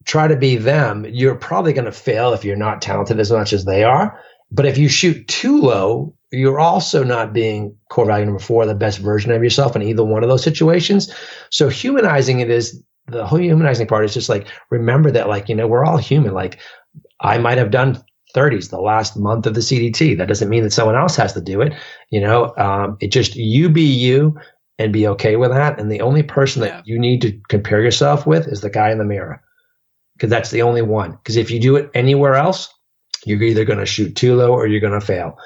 try to be them, you're probably going to fail if you're not talented as much as they are. But if you shoot too low, you're also not being core value number four, the best version of yourself in either one of those situations. So humanizing it is the whole humanizing part is just like remember that like you know we're all human. Like I might have done 30s the last month of the CDT. That doesn't mean that someone else has to do it. You know, um, it just you be you and be okay with that. And the only person that you need to compare yourself with is the guy in the mirror because that's the only one. Because if you do it anywhere else, you're either going to shoot too low or you're going to fail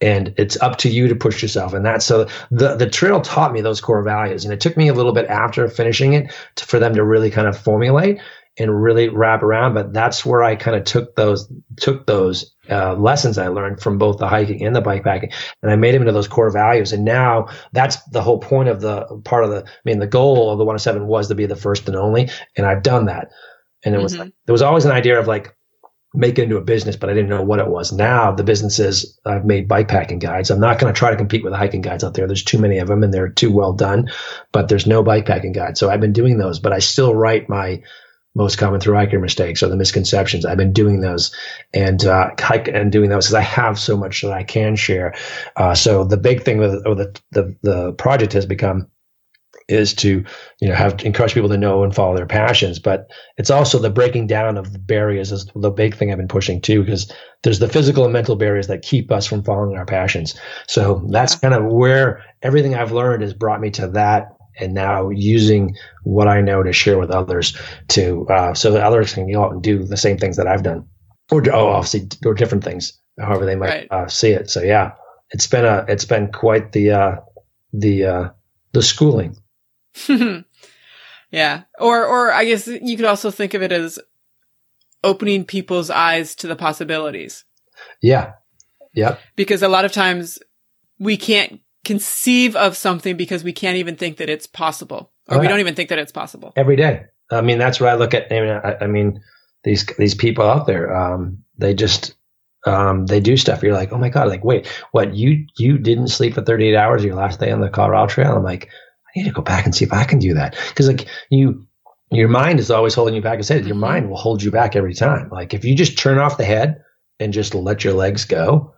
and it's up to you to push yourself and that's so the the trail taught me those core values and it took me a little bit after finishing it to, for them to really kind of formulate and really wrap around but that's where i kind of took those took those uh, lessons i learned from both the hiking and the bike packing and i made them into those core values and now that's the whole point of the part of the i mean the goal of the 107 was to be the first and only and i've done that and it was mm-hmm. there was always an idea of like make it into a business, but I didn't know what it was. Now the business is I've made bikepacking guides. I'm not going to try to compete with the hiking guides out there. There's too many of them and they're too well done, but there's no bikepacking guide. So I've been doing those, but I still write my most common through hiker mistakes or the misconceptions. I've been doing those and uh, and doing those because I have so much that I can share. Uh, so the big thing with the, the the project has become is to you know have encourage people to know and follow their passions but it's also the breaking down of the barriers is the big thing i've been pushing too because there's the physical and mental barriers that keep us from following our passions so that's kind of where everything i've learned has brought me to that and now using what i know to share with others to uh, so that others can go out and do the same things that i've done or oh, obviously or different things however they might right. uh, see it so yeah it's been a it's been quite the uh, the uh, the schooling [laughs] yeah. Or or I guess you could also think of it as opening people's eyes to the possibilities. Yeah. Yeah. Because a lot of times we can't conceive of something because we can't even think that it's possible or we don't even think that it's possible every day. I mean, that's what I look at. I mean, I, I mean these, these people out there, um, they just, um, they do stuff. You're like, oh my God, like, wait, what you, you didn't sleep for 38 hours your last day on the Colorado trail? I'm like, I need to go back and see if I can do that. Cause like you, your mind is always holding you back. I said, your mm-hmm. mind will hold you back every time. Like if you just turn off the head and just let your legs go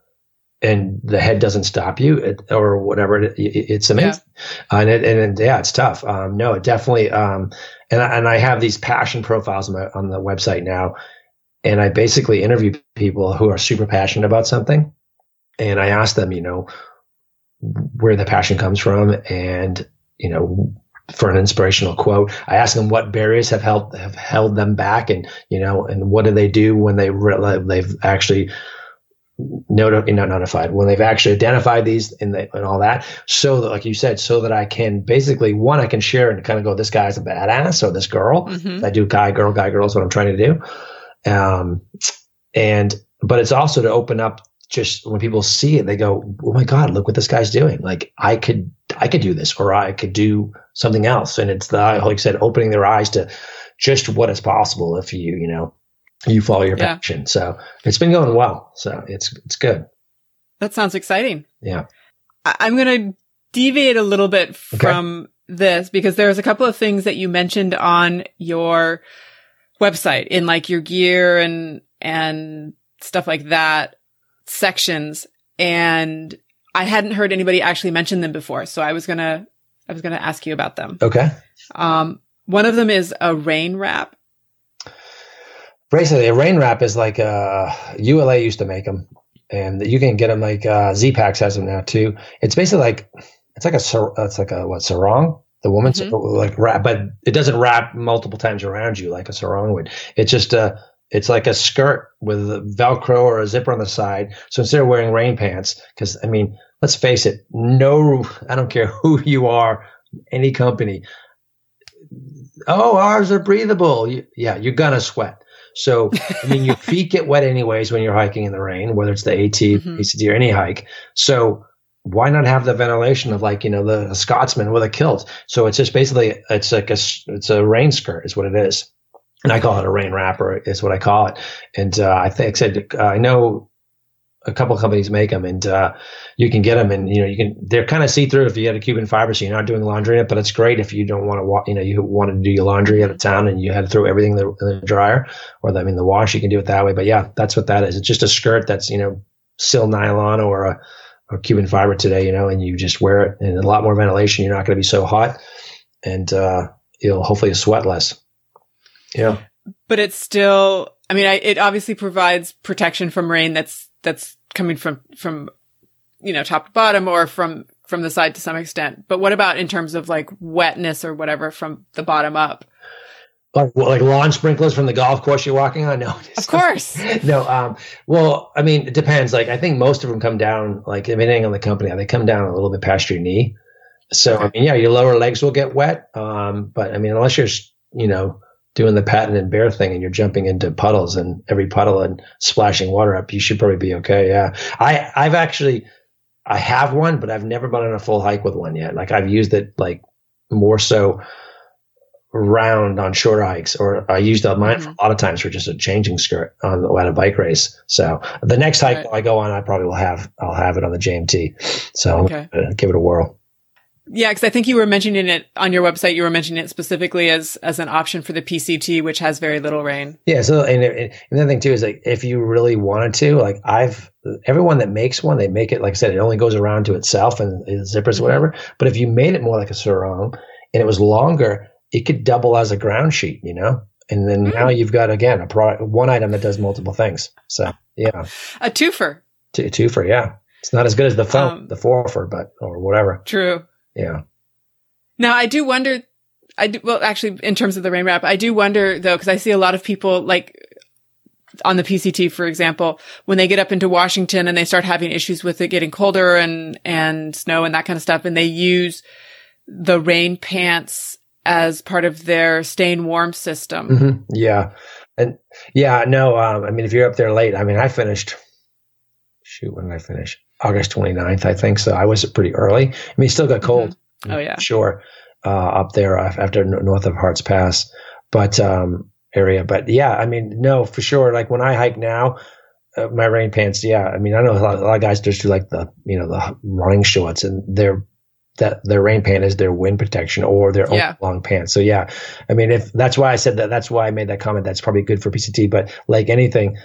and the head doesn't stop you it, or whatever, it, it, it's amazing. Yeah. Uh, and, and, yeah, it's tough. Um, no, it definitely, um, and, and I have these passion profiles on, my, on the website now. And I basically interview people who are super passionate about something. And I ask them, you know, where the passion comes from and you know, for an inspirational quote. I ask them what barriers have held have held them back, and you know, and what do they do when they re- they've actually noti- not notified when they've actually identified these and, they, and all that. So that, like you said, so that I can basically one I can share and kind of go, this guy's a badass or this girl. Mm-hmm. I do guy girl guy girl is what I'm trying to do. Um, and but it's also to open up just when people see it, they go, "Oh my God, look what this guy's doing! Like I could, I could do this, or I could do something else." And it's the, like I said, opening their eyes to just what is possible if you, you know, you follow your yeah. passion. So it's been going well. So it's it's good. That sounds exciting. Yeah, I- am going to deviate a little bit okay. from this because there's a couple of things that you mentioned on your website in like your gear and and stuff like that sections and I hadn't heard anybody actually mention them before. So I was going to, I was going to ask you about them. Okay. Um, one of them is a rain wrap. Basically, a rain wrap is like, uh, ULA used to make them and you can get them like, uh, Zpacks has them now too. It's basically like, it's like a, it's like a, what, sarong? The woman's mm-hmm. like wrap, but it doesn't wrap multiple times around you like a sarong would. It's just, a it's like a skirt with a Velcro or a zipper on the side. So instead of wearing rain pants, because I mean, let's face it, no, I don't care who you are, any company. Oh, ours are breathable. You, yeah, you're gonna sweat. So I mean, your [laughs] feet get wet anyways when you're hiking in the rain, whether it's the AT, mm-hmm. ACT, or any hike. So why not have the ventilation of like you know the Scotsman with a kilt? So it's just basically it's like a it's a rain skirt is what it is and I call it a rain wrapper is what I call it. And uh, I think I said uh, I know a couple companies make them, and uh, you can get them, and you know you can. They're kind of see through if you had a Cuben fiber, so you're not doing laundry in it. But it's great if you don't want to, wa- you know, you want to do your laundry out of town and you had to throw everything in the, in the dryer or the, I mean the wash. You can do it that way. But yeah, that's what that is. It's just a skirt that's you know sil nylon or a or Cuben fiber today, you know, and you just wear it and a lot more ventilation. You're not going to be so hot, and uh, you'll hopefully sweat less. Yeah, but it's still. I mean, I, it obviously provides protection from rain. That's that's coming from from you know top to bottom or from from the side to some extent. But what about in terms of like wetness or whatever from the bottom up? Like, like lawn sprinklers from the golf course you're walking on? [laughs] No, of course. [laughs] no. Um, well, I mean, it depends. Like, I think most of them come down, like, depending on the company, they come down a little bit past your knee. So, okay. I mean, yeah, your lower legs will get wet. Um, but I mean, unless you're, you know, doing the patent and bear thing and you're jumping into puddles and every puddle and splashing water up, you should probably be okay. Yeah. I, I've actually, I have one, but I've never been on a full hike with one yet. Like I've used it like more so round on short hikes, or I used mine mm-hmm. a lot of times for just a changing skirt on the, at a bike race. So the next hike right. I go on, I probably will have I'll have it on the JMT. So okay. give it a whirl. Yeah, because I think you were mentioning it on your website. You were mentioning it specifically as as an option for the PCT, which has very little rain. Yeah. So and, and the thing too is like if you really wanted to, like I've everyone that makes one, they make it like I said, it only goes around to itself and zippers mm-hmm. whatever. But if you made it more like a sarong and it was longer, it could double as a ground sheet. You know. And then mm. now you've got again a product, one item that does multiple things. So yeah, a twofer. T- twofer, yeah. It's not as good as the phone, um, the fourfer, but or whatever. True. Yeah. Now I do wonder. I do, well, actually, in terms of the rain wrap, I do wonder though, because I see a lot of people like on the PCT, for example, when they get up into Washington and they start having issues with it getting colder and, and snow and that kind of stuff. And they use the rain pants as part of their staying warm system. Mm-hmm. Yeah. And yeah, no, um, I mean, if you're up there late, I mean, I finished, shoot, when did I finish? August 29th, I think. So I was pretty early. I mean, still got cold. Mm-hmm. Oh, yeah. Sure. Uh, up there after north of Harts Pass, but um, area. But yeah, I mean, no, for sure. Like when I hike now, uh, my rain pants. Yeah, I mean, I know a lot, a lot, of guys just do like the you know the running shorts, and their that their rain pant is their wind protection or their yeah. long pants. So yeah, I mean, if that's why I said that, that's why I made that comment. That's probably good for PCT. But like anything,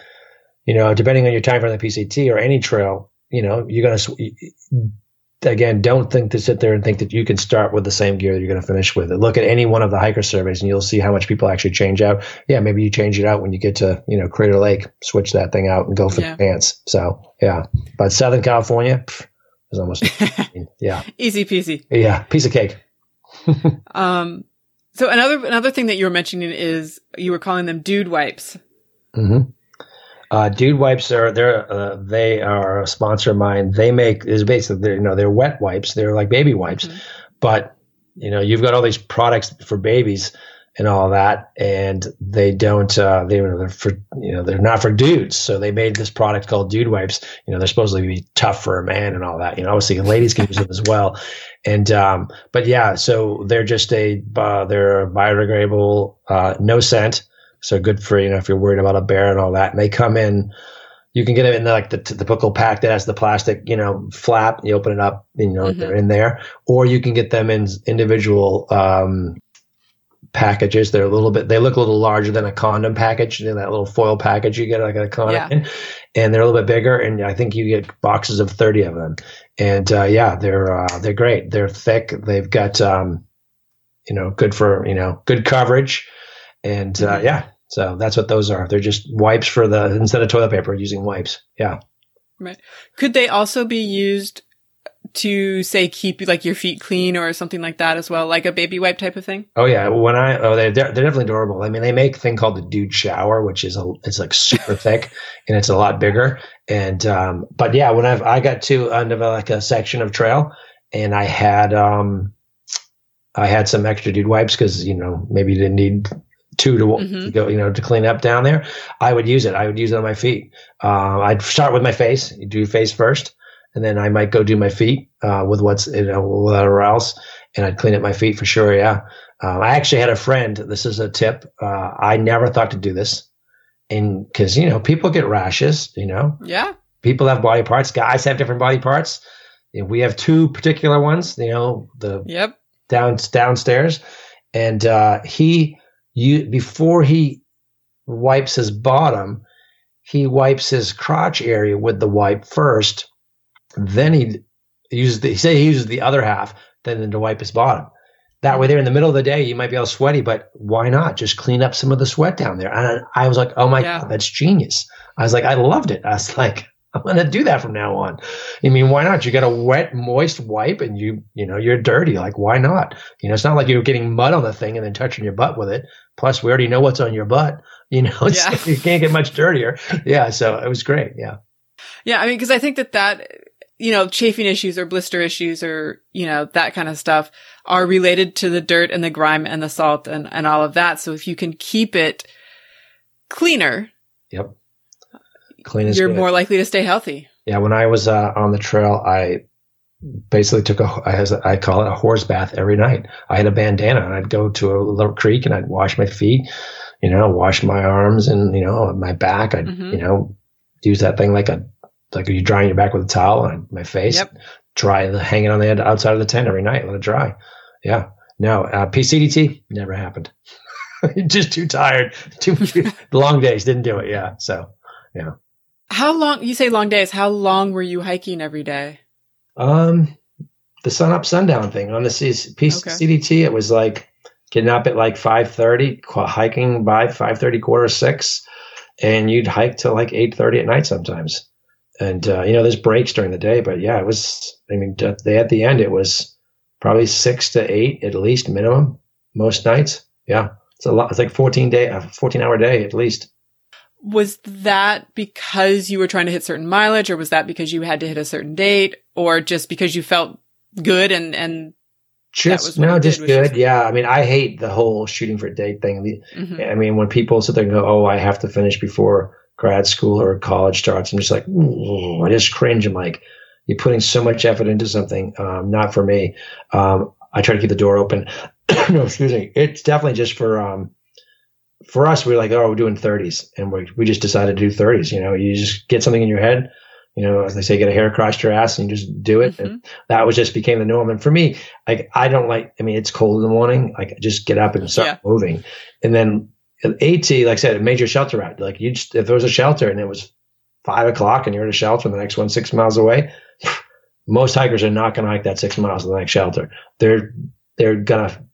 you know, depending on your time for the PCT or any trail, you know, you're going to, again, don't think to sit there and think that you can start with the same gear that you're going to finish with. Look at any one of the hiker surveys and you'll see how much people actually change out. Yeah, maybe you change it out when you get to, you know, Crater Lake, switch that thing out and go for yeah. the pants. So, yeah. But Southern California pff, is almost, [laughs] yeah. Easy peasy. Yeah, piece of cake. [laughs] um, so another another thing that you were mentioning is you were calling them dude wipes. Mm-hmm. Uh, Dude Wipes are they're uh, they are a sponsor of mine. They make is basically they're, you know they're wet wipes. They're like baby wipes, mm-hmm. but you know you've got all these products for babies and all that, and they don't uh, they they're for you know they're not for dudes. So they made this product called Dude Wipes. You know they're supposed to be tough for a man and all that. You know obviously ladies can use them as well. And um, but yeah, so they're just a uh, they're biodegradable, uh, no scent so good for, you know, if you're worried about a bear and all that. And they come in, you can get them in the, like the, the typical pack that has the plastic, you know, flap. You open it up, you know, mm-hmm. they're in there. Or you can get them in individual um, packages. They're a little bit, they look a little larger than a condom package, you know, that little foil package you get like a condom yeah. in. And they're a little bit bigger. And I think you get boxes of 30 of them. And uh, yeah, they're, uh, they're great. They're thick. They've got, um, you know, good for, you know, good coverage. And uh, mm-hmm. yeah, so that's what those are. They're just wipes for the instead of toilet paper, using wipes. Yeah. Right. Could they also be used to say keep like your feet clean or something like that as well, like a baby wipe type of thing? Oh yeah, when I oh they're they're definitely durable. I mean, they make a thing called the Dude Shower, which is a it's like super [laughs] thick and it's a lot bigger. And um, but yeah, when I've I got to under like a section of trail, and I had um, I had some extra Dude wipes because you know maybe you didn't need two to, mm-hmm. to, go, you know, to clean up down there, I would use it. I would use it on my feet. Uh, I'd start with my face, you do face first, and then I might go do my feet uh, with what's you know whatever else, and I'd clean up my feet for sure. Yeah, um, I actually had a friend. This is a tip. Uh, I never thought to do this, and because you know people get rashes, you know. Yeah. people have body parts. Guys have different body parts. We have two particular ones. You know, the yep down downstairs, and uh, he you before he wipes his bottom, he wipes his crotch area with the wipe first. Then he uses the, he say he uses the other half then to wipe his bottom. That way, there in the middle of the day, you might be all sweaty, but why not just clean up some of the sweat down there? And I was like, oh my yeah. god, that's genius. I was like, I loved it. I was like, I'm going to do that from now on. I mean, why not? You got a wet, moist wipe and you, you know, you're dirty. Like, why not? You know, it's not like you're getting mud on the thing and then touching your butt with it. Plus, we already know what's on your butt. [laughs] You know, yeah. [laughs] you can't get much dirtier. Yeah. So it was great. Yeah. Yeah. I mean, cause I think that that, you know, chafing issues or blister issues or, you know, that kind of stuff are related to the dirt and the grime and the salt and, and all of that. So if you can keep it cleaner. Yep clean as you're good. more likely to stay healthy. Yeah, when I was uh, on the trail, I basically took a I, I call it a horse bath every night. I had a bandana and I'd go to a little creek and I'd wash my feet, you know, wash my arms and you know my back. I'd mm-hmm. you know use that thing like a like you drying your back with a towel on my face. Yep. Dry hang it on the outside of the tent every night, let it dry. Yeah. No, uh, PCDT never happened. [laughs] Just too tired. Too [laughs] long days. Didn't do it. Yeah. So yeah. How long, you say long days, how long were you hiking every day? Um, the sun up sundown thing on the C- P- okay. CDT, it was like getting up at like 5.30, hiking by 5.30, quarter six, and you'd hike till like 8.30 at night sometimes. And, uh, you know, there's breaks during the day, but yeah, it was, I mean, they, at the end, it was probably six to eight at least minimum most nights. Yeah. It's a lot. It's like 14 day, a 14 hour day at least was that because you were trying to hit certain mileage or was that because you had to hit a certain date or just because you felt good and and just no just good. Just yeah i mean i hate the whole shooting for a date thing. Mm-hmm. i mean when people sit there and go oh i have to finish before grad school or college starts i'm just like i just cringe. I'm like you're putting so much effort into something um, not for me. Um, i try to keep the door open. [coughs] No excuse me. It's definitely just for um, for us, we are like, oh, we're doing 30s. And we, we just decided to do 30s. You know, you just get something in your head, you know, as they say, get a hair across your ass and you just do it. Mm-hmm. And that was just became the norm. And for me, like, I don't like, I mean, it's cold in the morning. Like, I just get up and start yeah. moving. And then at like I said, a major shelter route. Like, you just, if there was a shelter and it was five o'clock and you're at a shelter and the next one six miles away, [sighs] most hikers are not going to hike that six miles to the next shelter. They're, they're going to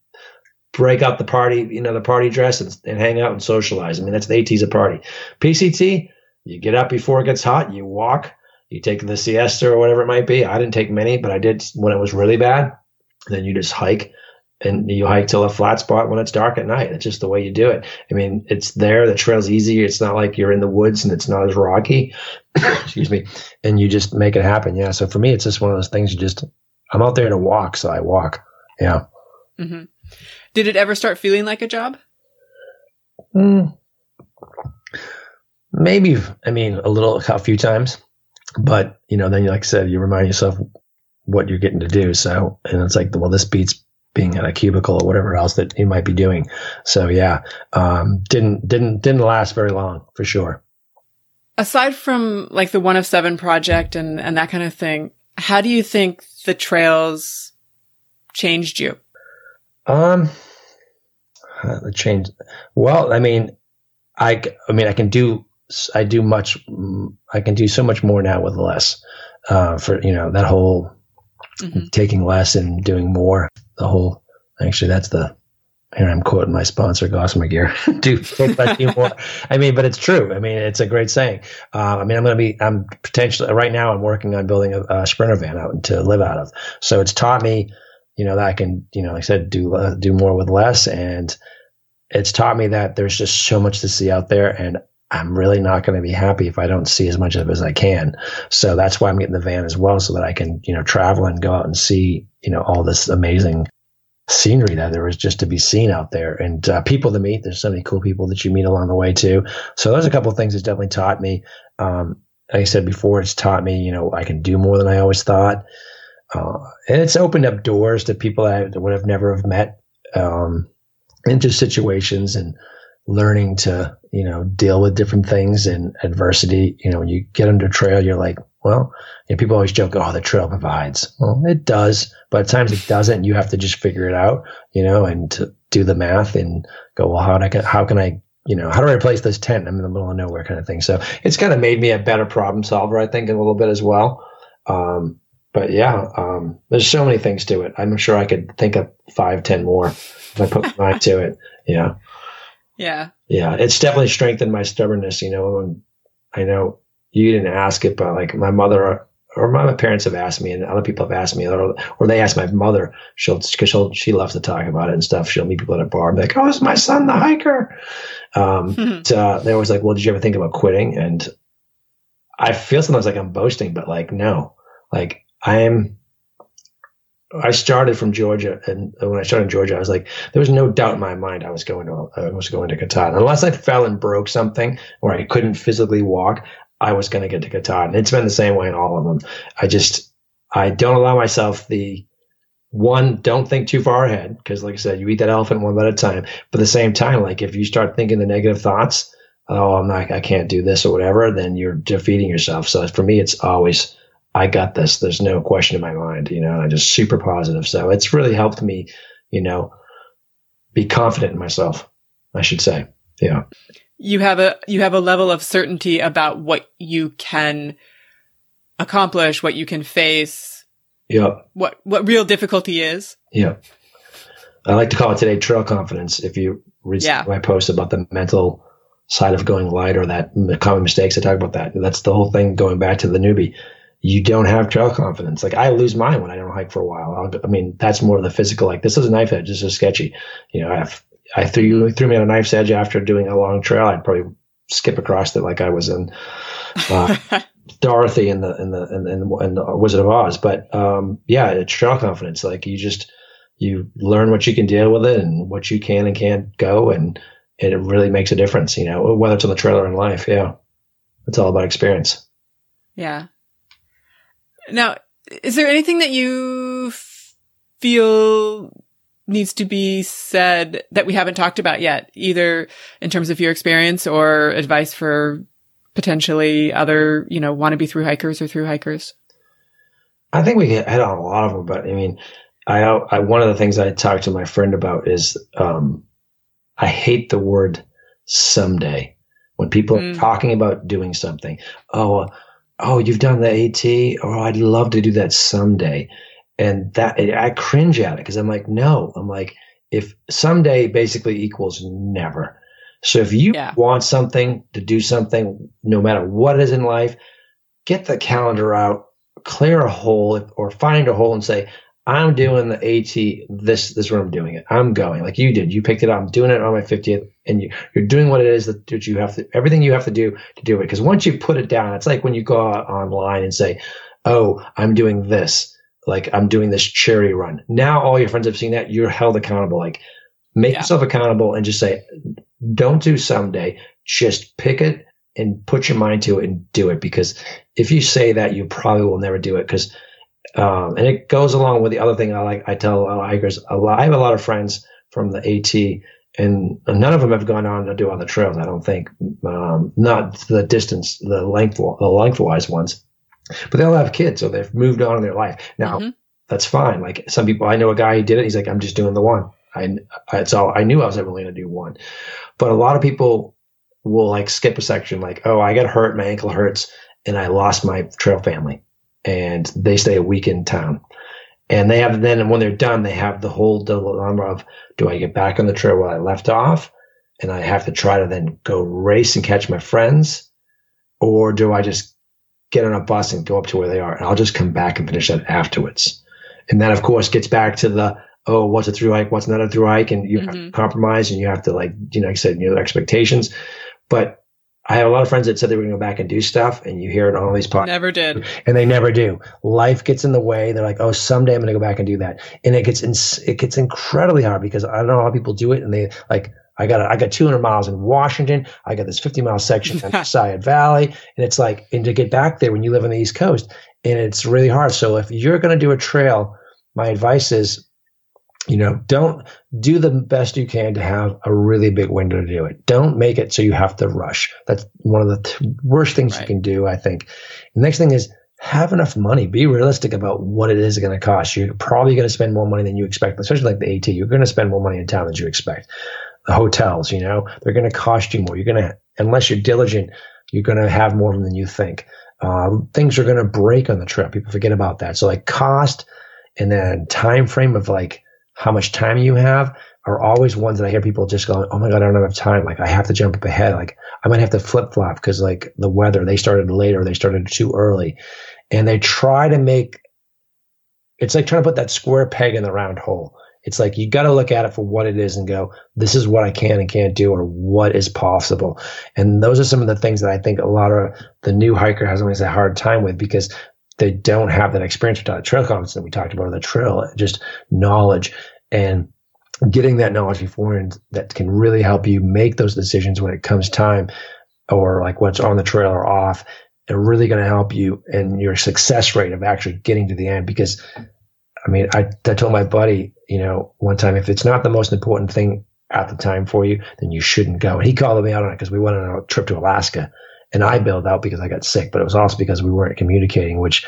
break out the party, you know, the party dress and, and hang out and socialize. I mean, that's the AT's a party. PCT, you get up before it gets hot, you walk, you take the siesta or whatever it might be. I didn't take many, but I did when it was really bad. Then you just hike and you hike till a flat spot when it's dark at night. It's just the way you do it. I mean, it's there. The trail's easy. It's not like you're in the woods and it's not as rocky. [coughs] Excuse me. And you just make it happen. Yeah. So for me, it's just one of those things you just, I'm out there to walk. So I walk. Yeah. Mm-hmm. Did it ever start feeling like a job? Mm, maybe. I mean, a little, a few times, but you know, then like I said, you remind yourself what you're getting to do. So, and it's like, well, this beats being in a cubicle or whatever else that you might be doing. So yeah, um, didn't didn't didn't last very long for sure. Aside from like the one of seven project and and that kind of thing, how do you think the trails changed you? Um, the change. Well, I mean, I, I mean, I can do, I do much, I can do so much more now with less. Uh, for you know that whole mm-hmm. taking less and doing more. The whole actually, that's the here I'm quoting my sponsor, Gossamer Gear. [laughs] do take less, do more. I mean, but it's true. I mean, it's a great saying. Uh, I mean, I'm going to be, I'm potentially right now. I'm working on building a, a sprinter van out to live out of. So it's taught me you know, that I can, you know, like I said, do, uh, do more with less. And it's taught me that there's just so much to see out there and I'm really not going to be happy if I don't see as much of it as I can. So that's why I'm getting the van as well, so that I can, you know, travel and go out and see, you know, all this amazing scenery that there is just to be seen out there and uh, people to meet. There's so many cool people that you meet along the way too. So there's a couple of things that's definitely taught me. Um, like I said before, it's taught me, you know, I can do more than I always thought. Uh, and it's opened up doors to people I would have never have met um, into situations and learning to, you know, deal with different things and adversity. You know, when you get under trail, you're like, well, you know, people always joke, oh, the trail provides. Well, it does, but at times it doesn't. You have to just figure it out, you know, and to do the math and go, well, how, can, how can I, you know, how do I replace this tent? I'm in the middle of nowhere kind of thing. So it's kind of made me a better problem solver, I think, a little bit as well. Um, but yeah, um, there's so many things to it. I'm sure I could think of five, ten more if I put my mind to it. Yeah. Yeah. Yeah. It's definitely strengthened my stubbornness, you know, and I know you didn't ask it, but like my mother or my parents have asked me and other people have asked me or, or they ask my mother, she'll, cause she'll, she loves to talk about it and stuff. She'll meet people at a bar and be like, Oh, is my son the hiker? Um, [laughs] but, uh, they always like, well, did you ever think about quitting? And I feel sometimes like I'm boasting, but like, no, like I'm, I started from Georgia, and when I started in Georgia, I was like, there was no doubt in my mind I was going to I was going to Katahdin. Unless I fell and broke something, or I couldn't physically walk, I was going to get to Katahdin. It's been the same way in all of them. I just I don't allow myself the one. Don't think too far ahead because, like I said, you eat that elephant one at a time. But at the same time, like if you start thinking the negative thoughts, oh, I'm not, I can't do this or whatever, then you're defeating yourself. So for me, it's always I got this. There's no question in my mind, you know, I'm just super positive. So it's really helped me, you know, be confident in myself, I should say. Yeah. You have a, you have a level of certainty about what you can accomplish, what you can face. Yeah. What, what real difficulty is. Yeah. I like to call it today trail confidence. If you read yeah. my post about the mental side of going light or that common mistakes, I talk about that. That's the whole thing going back to the newbie you don't have trail confidence. Like I lose mine when I don't hike for a while. I'll, i mean, that's more of the physical. Like this is a knife edge. This is sketchy. You know, if I threw you threw me on a knife's edge after doing a long trail, I'd probably skip across it like I was in uh, [laughs] Dorothy in the in the in, in, in, the Wizard of Oz. But um, yeah, it's trail confidence. Like you just you learn what you can deal with it and what you can and can't go, and it really makes a difference. You know, whether it's on the trail or in life. Yeah, it's all about experience. Yeah. Now, is there anything that you feel needs to be said that we haven't talked about yet, either in terms of your experience or advice for potentially other, you know, wannabe through hikers or through hikers? I think we hit on a lot of them, but I mean, I, I one of the things I talked to my friend about is um, I hate the word someday when people mm. are talking about doing something. Oh, oh, you've done the AT. Oh, I'd love to do that someday. And that I cringe at it because I'm like, no, I'm like, if someday basically equals never. So if you yeah. want something to do something, no matter what it is in life, get the calendar out, clear a hole or find a hole and say, I'm doing the AT. This this is where I'm doing it. I'm going like you did. You picked it up. I'm doing it on my 50th, and you, you're doing what it is that, that you have to. Everything you have to do to do it. Because once you put it down, it's like when you go online and say, "Oh, I'm doing this." Like I'm doing this charity run. Now all your friends have seen that. You're held accountable. Like make yeah. yourself accountable and just say, "Don't do someday. Just pick it." And put your mind to it and do it because if you say that, you probably will never do it because um, and it goes along with the other thing I like. I tell hikers a lot. I have a lot of friends from the AT, and none of them have gone on to do other trails. I don't think, um, not the distance, the length, the lengthwise ones, but they all have kids, so they've moved on in their life. Now mm-hmm. that's fine. Like some people, I know a guy who did it. He's like, I'm just doing the one. I, it's all I knew I was ever going to do one, but a lot of people will like skip a section, like, oh, I got hurt, my ankle hurts, and I lost my trail family and they stay a week in town. And they have then, and when they're done, they have the whole dilemma of do I get back on the trail where I left off and I have to try to then go race and catch my friends? Or do I just get on a bus and go up to where they are? And I'll just come back and finish that afterwards. And that, of course, gets back to the, oh, what's a through hike? What's not a through hike? And you mm-hmm. have to mm-hmm. compromise and you have to, like, you know, like I said, your expectations. But I have a lot of friends that said they were going to go back and do stuff, and you hear it on all these podcasts. Never did, and they never do. Life gets in the way. They're like, "Oh, someday I'm going to go back and do that," and it gets in, it gets incredibly hard because I don't know how people do it, and they like. I got I got 200 miles in Washington. I got this 50 mile section [laughs] in Seiad Valley, and it's like, and to get back there when you live on the East Coast, and it's really hard. So if you're going to do a trail, my advice is you know, don't do the best you can to have a really big window to do it. Don't make it so you have to rush. That's one of the t- worst things right. you can do, I think. The next thing is have enough money. Be realistic about what it is going to cost. You're probably going to spend more money than you expect, especially like the AT. You're going to spend more money in town than you expect. The hotels, you know, they're going to cost you more. You're going to, unless you're diligent, you're going to have more than you think. Uh, things are going to break on the trip. People forget about that. So like cost and then time frame of like how much time you have are always ones that I hear people just going, "Oh my god, I don't have enough time. Like I have to jump up ahead. Like I might have to flip flop because like the weather they started later, they started too early, and they try to make it's like trying to put that square peg in the round hole. It's like you got to look at it for what it is and go, this is what I can and can't do, or what is possible. And those are some of the things that I think a lot of the new hiker has always a hard time with because they don't have that experience with the trail confidence that we talked about, on the trail, just knowledge. And getting that knowledge beforehand that can really help you make those decisions when it comes time or like what's on the trail or off and really going to help you in your success rate of actually getting to the end. Because I mean, I, I told my buddy, you know, one time, if it's not the most important thing at the time for you, then you shouldn't go. And he called me out on it because we went on a trip to Alaska and I bailed out because I got sick, but it was also because we weren't communicating, which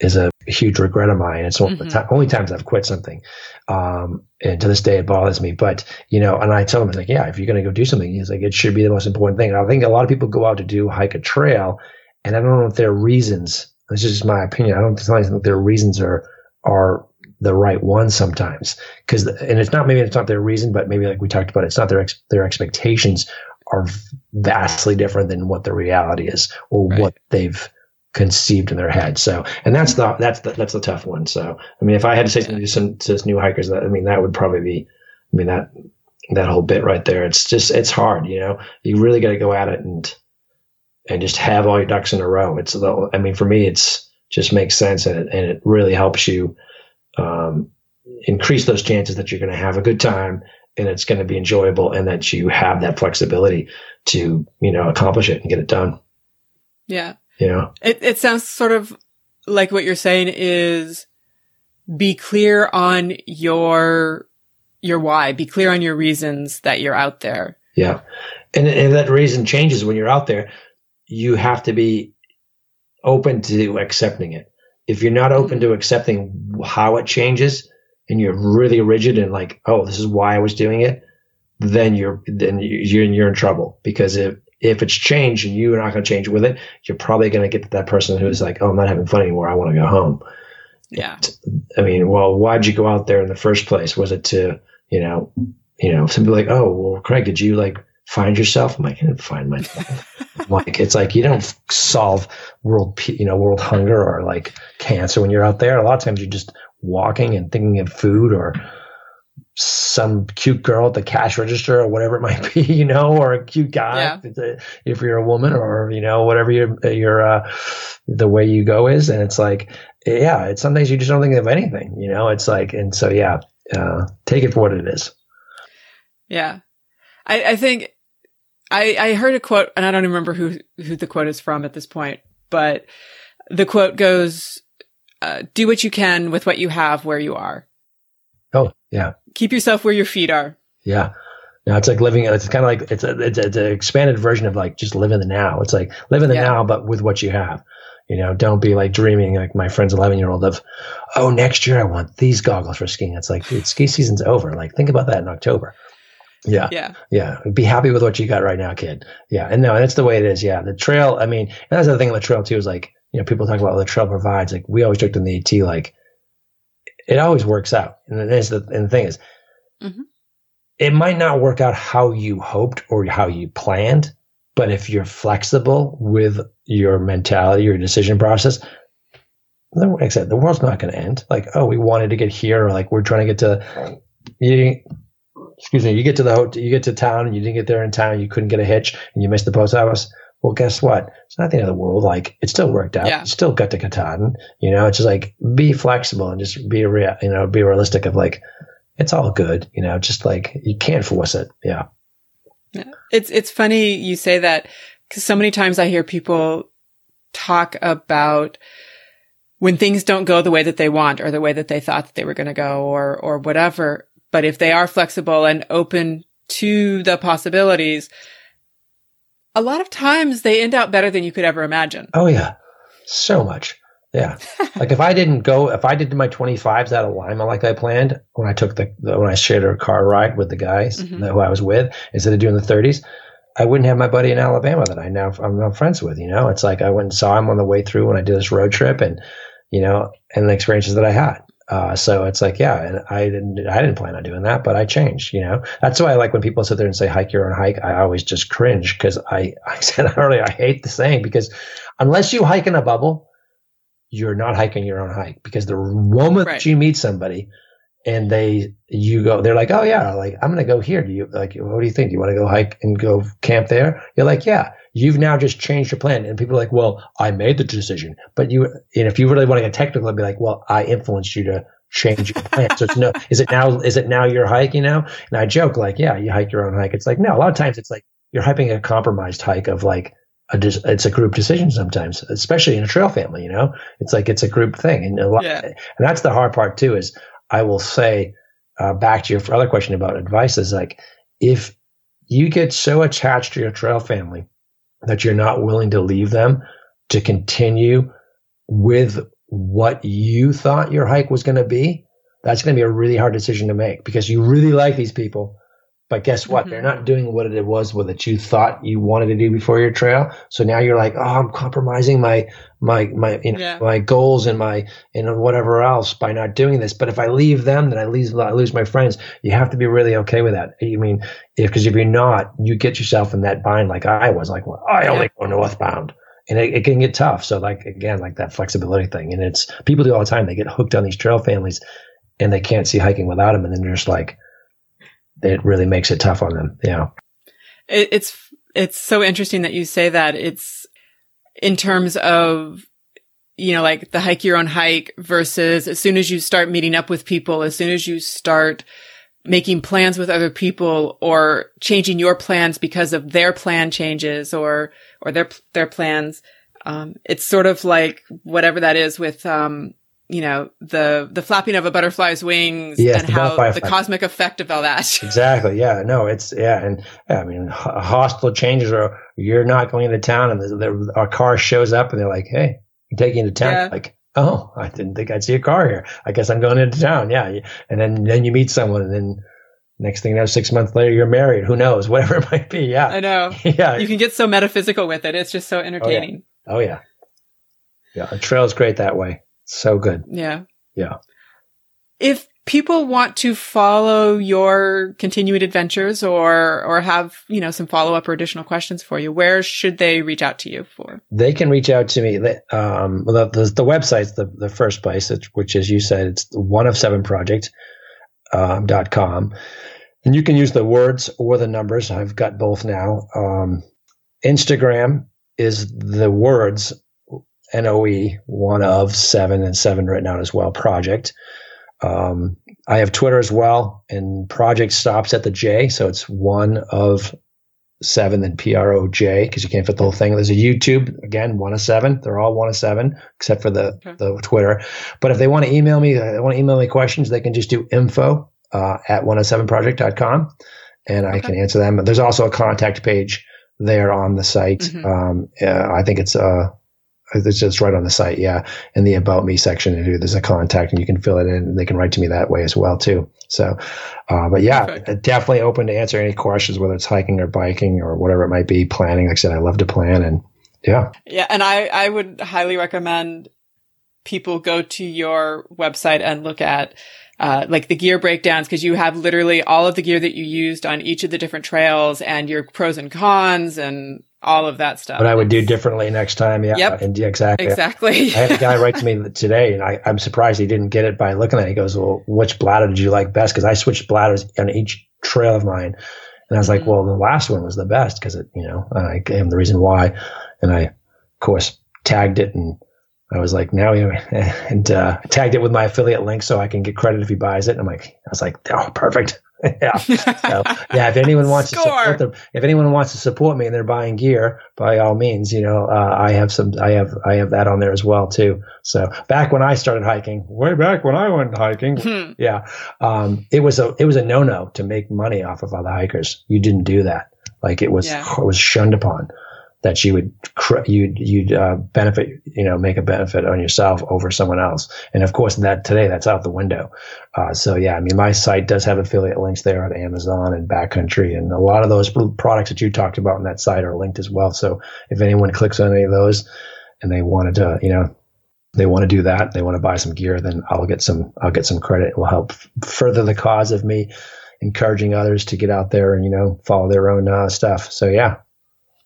is a huge regret of mine. It's mm-hmm. the only times I've quit something. Um, and to this day, it bothers me. But, you know, and I tell him, like, yeah, if you're going to go do something, he's like, it should be the most important thing. And I think a lot of people go out to do hike a trail, and I don't know if their reasons, this is just my opinion. I don't think their reasons are, are the right one sometimes. Cause, and it's not, maybe it's not their reason, but maybe like we talked about, it's not their, ex, their expectations are vastly different than what the reality is or right. what they've conceived in their head. So, and that's the that's the that's the tough one. So, I mean, if I had to say something to some to new hikers, that I mean, that would probably be, I mean, that that whole bit right there. It's just it's hard, you know. You really got to go at it and and just have all your ducks in a row. It's the, I mean, for me, it's just makes sense and it, and it really helps you um, increase those chances that you're going to have a good time and it's going to be enjoyable and that you have that flexibility to you know accomplish it and get it done. Yeah. Yeah. It, it sounds sort of like what you're saying is be clear on your, your why, be clear on your reasons that you're out there. Yeah. And, and that reason changes when you're out there. You have to be open to accepting it. If you're not open mm-hmm. to accepting how it changes and you're really rigid and like, oh, this is why I was doing it, then you're then you're you're in trouble because if if it's changed and you're not going to change with it, you're probably going to get to that person who's like, oh, I'm not having fun anymore. I want to go home. Yeah. I mean, well, why'd you go out there in the first place? Was it to, you know, you know, some people like, oh, well, Craig, did you like find yourself? I'm like, I didn't find myself. [laughs] like, it's like you don't solve world, you know, world hunger or like cancer when you're out there. A lot of times you're just walking and thinking of food or some cute girl at the cash register or whatever it [laughs] might be, you know, or a cute guy yeah. if you're a woman or, you know, whatever your, your, uh, the way you go is. And it's like, yeah, it's sometimes you just don't think of anything, you know, it's like, and so, yeah, uh, take it for what it is. Yeah. I, I think I, I heard a quote and I don't remember who, who the quote is from at this point, but the quote goes, uh, do what you can with what you have where you are. Oh, yeah. Keep yourself where your feet are. Yeah. No, it's like living. It's kind of like it's a, it's, a, it's an expanded version of like just live in the now. It's like live in the yeah. now, but with what you have. You know, don't be like dreaming like my friend's 11 year old of, oh, next year I want these goggles for skiing. It's like, dude, ski season's over. Like, think about that in October. Yeah. Yeah. Yeah. Be happy with what you got right now, kid. Yeah. And no, that's the way it is. Yeah. The trail, I mean, and that's the thing on the trail too is like, you know, people talk about what the trail provides. Like, we always joked in the AT, like, it always works out. And then the, and the thing is, mm-hmm. it might not work out how you hoped or how you planned, but if you're flexible with your mentality, your decision process, then like I said, the world's not going to end. Like, oh, we wanted to get here, or like we're trying to get to, you, excuse me, you get to the hotel, you get to town, and you didn't get there in time, you couldn't get a hitch, and you missed the post office. Well, guess what? It's not the end of the world. Like it still worked out. Yeah. You still got to Katahdin. You know, it's just like be flexible and just be real. You know, be realistic. Of like, it's all good. You know, just like you can't force it. Yeah. yeah. It's it's funny you say that because so many times I hear people talk about when things don't go the way that they want or the way that they thought that they were going to go or or whatever. But if they are flexible and open to the possibilities, a lot of times they end out better than you could ever imagine. Oh yeah, so much. Yeah, [laughs] like if I didn't go, if I did my 25s out of Lima like I planned when I took the, the when I shared a car ride with the guys mm-hmm. who I was with instead of doing the 30s, I wouldn't have my buddy in Alabama that I now I'm now friends with. You know, it's like I went and saw him on the way through when I did this road trip, and you know, and the experiences that I had. Uh, so it's like, yeah, and I didn't, I didn't plan on doing that, but I changed, you know, that's why I like when people sit there and say, hike your own hike. I always just cringe because I, I [laughs] said earlier, I hate the saying because unless you hike in a bubble, you're not hiking your own hike because the moment right. you meet somebody and they, you go, they're like, oh yeah, like I'm going to go here. Do you like, what do you think? Do you want to go hike and go camp there? You're like, yeah you've now just changed your plan. And people are like, well, I made the decision. But you, and if you really want to get technical, I'd be like, well, I influenced you to change your plan. so it's no, is it now, is it now you're hiking now? And I joke like, yeah, you hike your own hike. It's like, no, a lot of times it's like you're hiking a compromised hike of like, a, it's a group decision sometimes, especially in a trail family, you know, it's like, it's a group thing. And a lot, yeah. and that's the hard part too, is I will say, uh, back to your other question about advice is like, if you get so attached to your trail family that you're not willing to leave them to continue with what you thought your hike was going to be, that's going to be a really hard decision to make because you really like these people. But guess what? Mm-hmm. They're not doing what it was with that you thought you wanted to do before your trail. So now you're like, oh, I'm compromising my my my you know, yeah. my goals and my and whatever else by not doing this. But if I leave them, then I lose I lose my friends. You have to be really okay with that. I mean, because if, if, you're not, you get yourself in that bind like I was. Like, well, I only go northbound and it, it, can get tough. So like again, like that flexibility thing, and it's people do all the time. They get hooked on these trail families, and they can't see hiking without them, and then they're just like, it really makes it tough on them. Yeah. It's, it's so interesting that you say that it's in terms of, you know, like the hike your own hike versus as soon as you start meeting up with people, as soon as you start making plans with other people or changing your plans because of their plan changes or, or their, their plans. Um, it's sort of like whatever that is with, um, you know the the flapping of a butterfly's wings yes, and how the cosmic effect of all that. [laughs] Exactly. Yeah no it's yeah and yeah, i mean hostile changes are you're not going into town and the, the, our car shows up and they're like hey i'm taking you to town. Yeah. like oh i didn't think i'd see a car here. I guess i'm going into town. Yeah and then then you meet someone and then next thing you know six months later you're married. Who knows? [laughs] Whatever it might be. Yeah. I know. [laughs] Yeah. You can get so metaphysical with it. It's just so oh, entertaining oh yeah. oh, yeah, yeah. a trail is great that way so good. Yeah. Yeah. If people want to follow your continued adventures or or have you know some follow up or additional questions for you, where should they reach out to you for? They can reach out to me. Um, the, the, the website's the the first place, which as you said, it's one of seven project um, dot com, and you can use the words or the numbers. I've got both now. Um, Instagram is the words NOE, one of seven and seven written out as well, project. Um, I have Twitter as well, and project stops at the J, so it's one of seven, then P R O J, because you can't fit the whole thing. There's a YouTube, again, one of seven. They're all one of seven, except for the, okay. the Twitter. But if they want to email me, they want to email me questions, they can just do info uh, at 107project.com, and I okay. can answer them. There's also a contact page there on the site. Mm-hmm. Um, uh, I think it's uh, it's just right on the site, yeah. In the about me section, And there's a contact, and you can fill it in. and They can write to me that way as well too. So, uh, but yeah, Perfect. definitely open to answer any questions, whether it's hiking or biking or whatever it might be. Planning, like I said, I love to plan, and yeah, yeah. And I I would highly recommend people go to your website and look at uh, like the gear breakdowns because you have literally all of the gear that you used on each of the different trails and your pros and cons and all of that stuff. But I would do differently next time. Yeah. Yep. And yeah, exactly. Exactly. I had a guy [laughs] write to me today and I, am surprised he didn't get it by looking at it. He goes, well, which bladder did you like best? Cause I switched bladders on each trail of mine. And I was like, mm-hmm. well, the last one was the best because it, you know, and I gave him the reason why. And I, of course, tagged it and I was like, now you [laughs] and uh, tagged it with my affiliate link so I can get credit if he buys it. And I'm like, I was like, oh, perfect. [laughs] yeah. So, [laughs] yeah. If anyone wants Score. to support them, if anyone wants to support me and they're buying gear, by all means, you know, uh, I have some, I have, I have that on there as well too. So back when I started hiking, way back when I went hiking, hmm. yeah, um, it was a, it was a no no to make money off of other hikers. You didn't do that. Like it was, yeah. it was shunned upon that you would you'd you'd uh, benefit you know make a benefit on yourself over someone else. And of course that today that's out the window. Uh, so yeah i mean my site does have affiliate links there on amazon and backcountry and a lot of those products that you talked about on that site are linked as well. So if anyone clicks on any of those and they wanted to you know they want to do that they want to buy some gear then i'll get some i'll get some credit. It will help further the cause of me encouraging others to get out there and you know follow their own uh, stuff. So yeah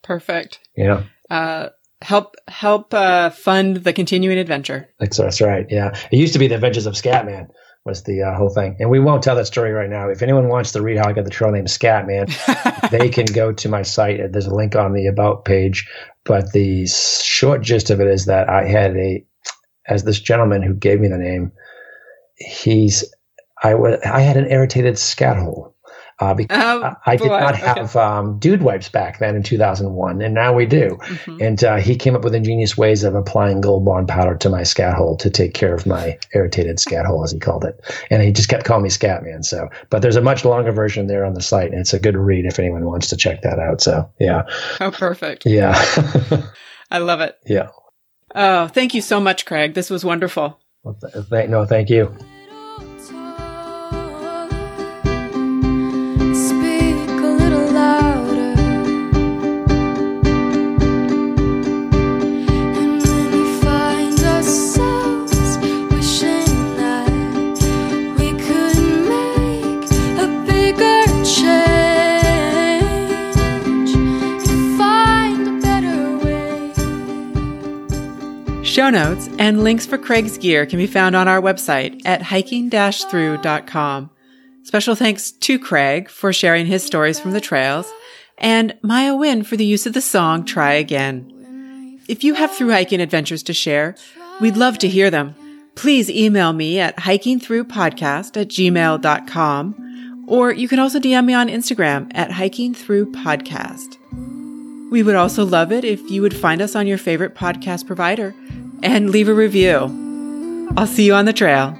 Perfect. Yeah. Uh, help help uh, fund the continuing adventure. That's, that's right. Yeah, it used to be the Adventures of Scatman was the uh, whole thing, and we won't tell that story right now. If anyone wants to read how I got the trail name Scatman, [laughs] they can go to my site. There's a link on the about page. But the short gist of it is that I had a, as this gentleman who gave me the name, he's I was I had an irritated scat hole uh, because oh, I, did boy. not have okay. um, dude wipes back then in 2001, and now we do. Mm-hmm. And uh, he came up with ingenious ways of applying Gold Bond powder to my scat hole to take care of my irritated scat hole, as he called it. And he just kept calling me Scat Man. So, but there's a much longer version there on the site, and it's a good read if anyone wants to check that out. So, yeah. Oh, perfect. Yeah. [laughs] I love it. Yeah. Oh, thank you so much, Craig. This was wonderful. Well, th- th- no, thank you. Show notes and links for Craig's gear can be found on our website at hiking-through.com. Special thanks to Craig for sharing his stories from the trails and Maya Wynn for the use of the song Try Again. If you have through hiking adventures to share, we'd love to hear them. Please email me at hikingthroughpodcast at gmail.com or you can also DM me on Instagram at hikingthroughpodcast. We would also love it if you would find us on your favorite podcast provider and leave a review. I'll see you on the trail.